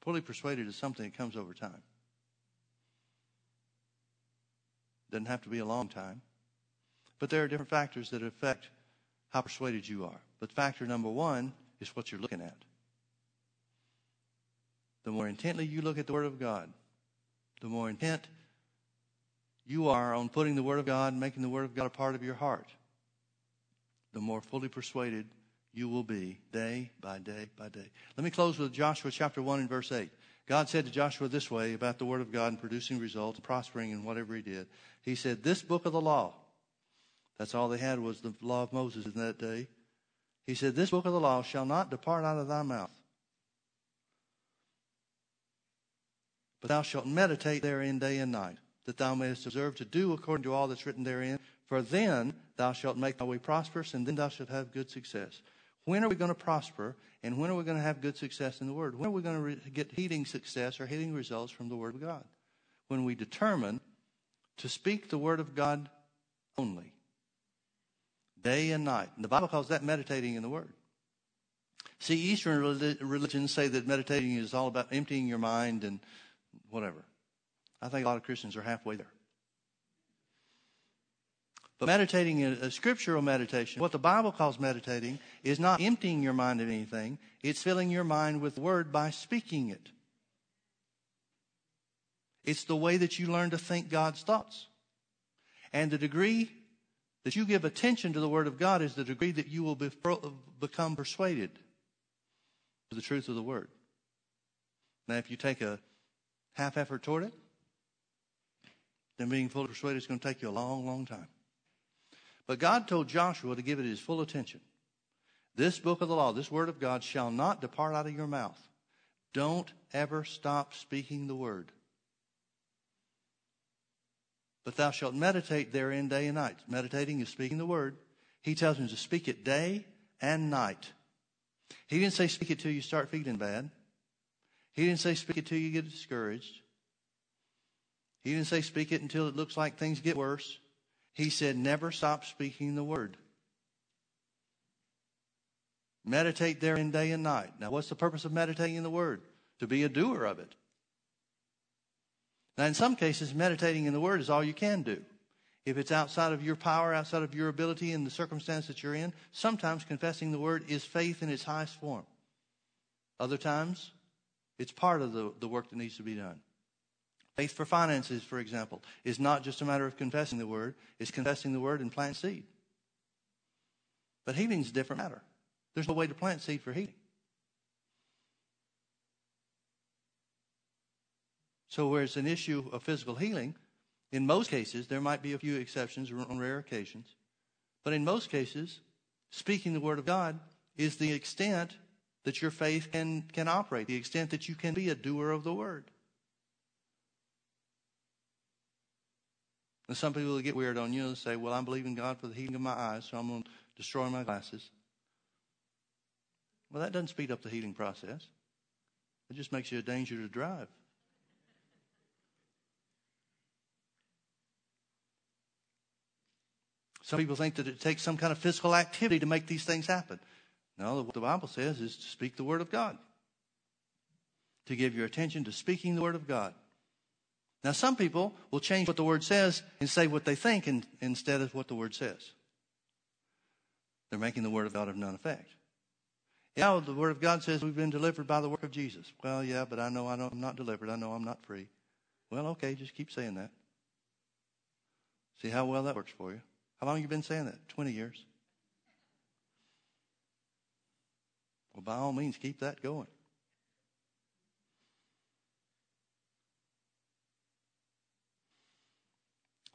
Fully persuaded is something that comes over time. Doesn't have to be a long time. But there are different factors that affect how persuaded you are. But factor number one is what you're looking at. The more intently you look at the Word of God, the more intent you are on putting the Word of God, and making the Word of God a part of your heart, the more fully persuaded you will be day by day by day. Let me close with Joshua chapter 1 and verse 8. God said to Joshua this way about the Word of God and producing results, prospering in whatever he did. He said, This book of the law, that's all they had was the law of Moses in that day. He said, This book of the law shall not depart out of thy mouth, but thou shalt meditate therein day and night, that thou mayest observe to do according to all that's written therein. For then thou shalt make thy way prosperous, and then thou shalt have good success. When are we going to prosper and when are we going to have good success in the Word? When are we going to re- get healing success or healing results from the Word of God? When we determine to speak the Word of God only, day and night. And the Bible calls that meditating in the Word. See, Eastern religions say that meditating is all about emptying your mind and whatever. I think a lot of Christians are halfway there. But meditating a scriptural meditation, what the Bible calls meditating, is not emptying your mind of anything. It's filling your mind with the word by speaking it. It's the way that you learn to think God's thoughts. And the degree that you give attention to the Word of God is the degree that you will be, become persuaded to the truth of the Word. Now, if you take a half effort toward it, then being fully persuaded is going to take you a long, long time. But God told Joshua to give it his full attention. This book of the law, this word of God, shall not depart out of your mouth. Don't ever stop speaking the word. But thou shalt meditate therein day and night. Meditating is speaking the word. He tells him to speak it day and night. He didn't say speak it till you start feeling bad. He didn't say speak it till you get discouraged. He didn't say speak it until it looks like things get worse. He said, never stop speaking the word. Meditate therein day and night. Now, what's the purpose of meditating in the word? To be a doer of it. Now, in some cases, meditating in the word is all you can do. If it's outside of your power, outside of your ability and the circumstance that you're in, sometimes confessing the word is faith in its highest form. Other times, it's part of the, the work that needs to be done. Faith for finances, for example, is not just a matter of confessing the word, it's confessing the word and plant seed. But healing is a different matter. There's no way to plant seed for healing. So, where it's an issue of physical healing, in most cases, there might be a few exceptions on rare occasions, but in most cases, speaking the word of God is the extent that your faith can, can operate, the extent that you can be a doer of the word. And some people will get weird on you and say, Well, I'm believing God for the healing of my eyes, so I'm going to destroy my glasses. Well, that doesn't speed up the healing process. It just makes you a danger to drive. Some people think that it takes some kind of physical activity to make these things happen. No, what the Bible says is to speak the Word of God, to give your attention to speaking the Word of God. Now, some people will change what the word says and say what they think in, instead of what the word says. They're making the word of God of none effect. Yeah, the word of God says we've been delivered by the work of Jesus. Well, yeah, but I know I am not delivered. I know I'm not free. Well, okay, just keep saying that. See how well that works for you. How long have you been saying that? 20 years. Well, by all means, keep that going.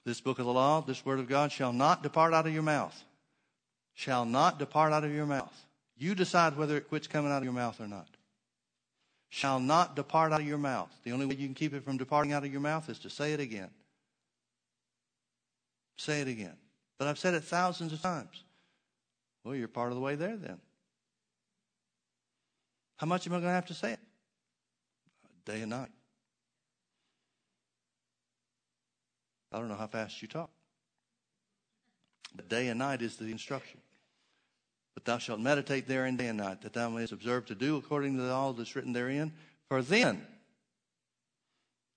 This book of the law, this word of God shall not depart out of your mouth. Shall not depart out of your mouth. You decide whether it quits coming out of your mouth or not. Shall not depart out of your mouth. The only way you can keep it from departing out of your mouth is to say it again. Say it again. But I've said it thousands of times. Well, you're part of the way there then. How much am I going to have to say it? Day and night. I don't know how fast you talk. But day and night is the instruction. But thou shalt meditate therein day and night, that thou mayest observe to do according to all that's written therein. For then,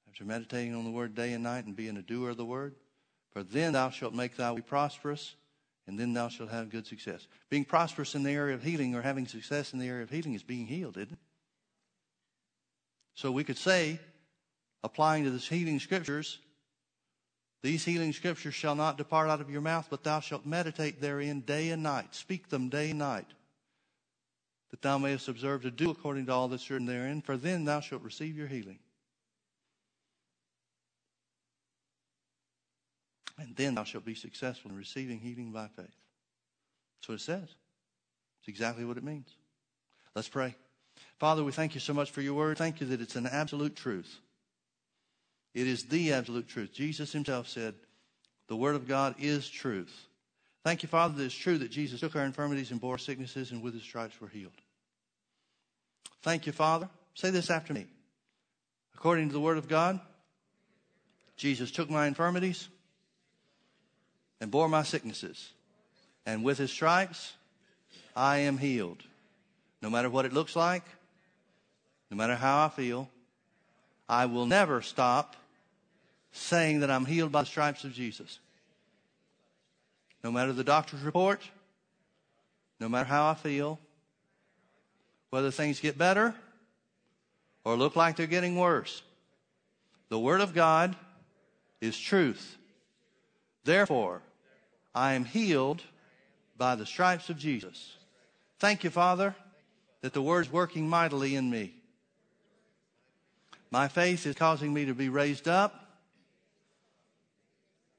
after meditating on the word day and night and being a doer of the word, for then thou shalt make thy way prosperous, and then thou shalt have good success. Being prosperous in the area of healing or having success in the area of healing is being healed, isn't it? So we could say, applying to the healing scriptures, these healing scriptures shall not depart out of your mouth, but thou shalt meditate therein day and night. Speak them day and night, that thou mayest observe to do according to all that's written therein, for then thou shalt receive your healing. And then thou shalt be successful in receiving healing by faith. That's what it says. It's exactly what it means. Let's pray. Father, we thank you so much for your word. Thank you that it's an absolute truth. It is the absolute truth. Jesus himself said, The word of God is truth. Thank you, Father, that it's true that Jesus took our infirmities and bore sicknesses, and with his stripes were healed. Thank you, Father. Say this after me. According to the word of God, Jesus took my infirmities and bore my sicknesses. And with his stripes, I am healed. No matter what it looks like, no matter how I feel, I will never stop saying that I'm healed by the stripes of Jesus. No matter the doctor's report, no matter how I feel, whether things get better or look like they're getting worse, the Word of God is truth. Therefore, I am healed by the stripes of Jesus. Thank you, Father, that the Word's working mightily in me. My faith is causing me to be raised up.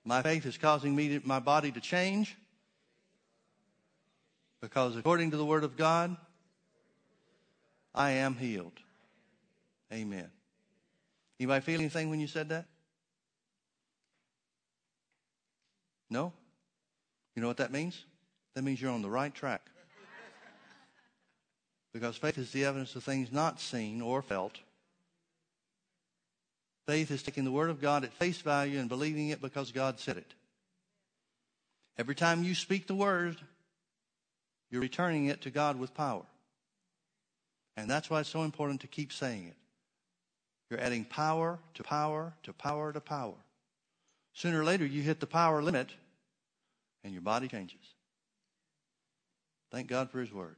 My faith is causing me to, my body to change because according to the word of God, I am healed. Amen. Anybody feel anything when you said that? No? You know what that means? That means you're on the right track. Because faith is the evidence of things not seen or felt. Faith is taking the Word of God at face value and believing it because God said it. Every time you speak the Word, you're returning it to God with power. And that's why it's so important to keep saying it. You're adding power to power to power to power. Sooner or later, you hit the power limit and your body changes. Thank God for His Word.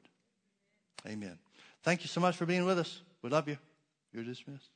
Amen. Thank you so much for being with us. We love you. You're dismissed.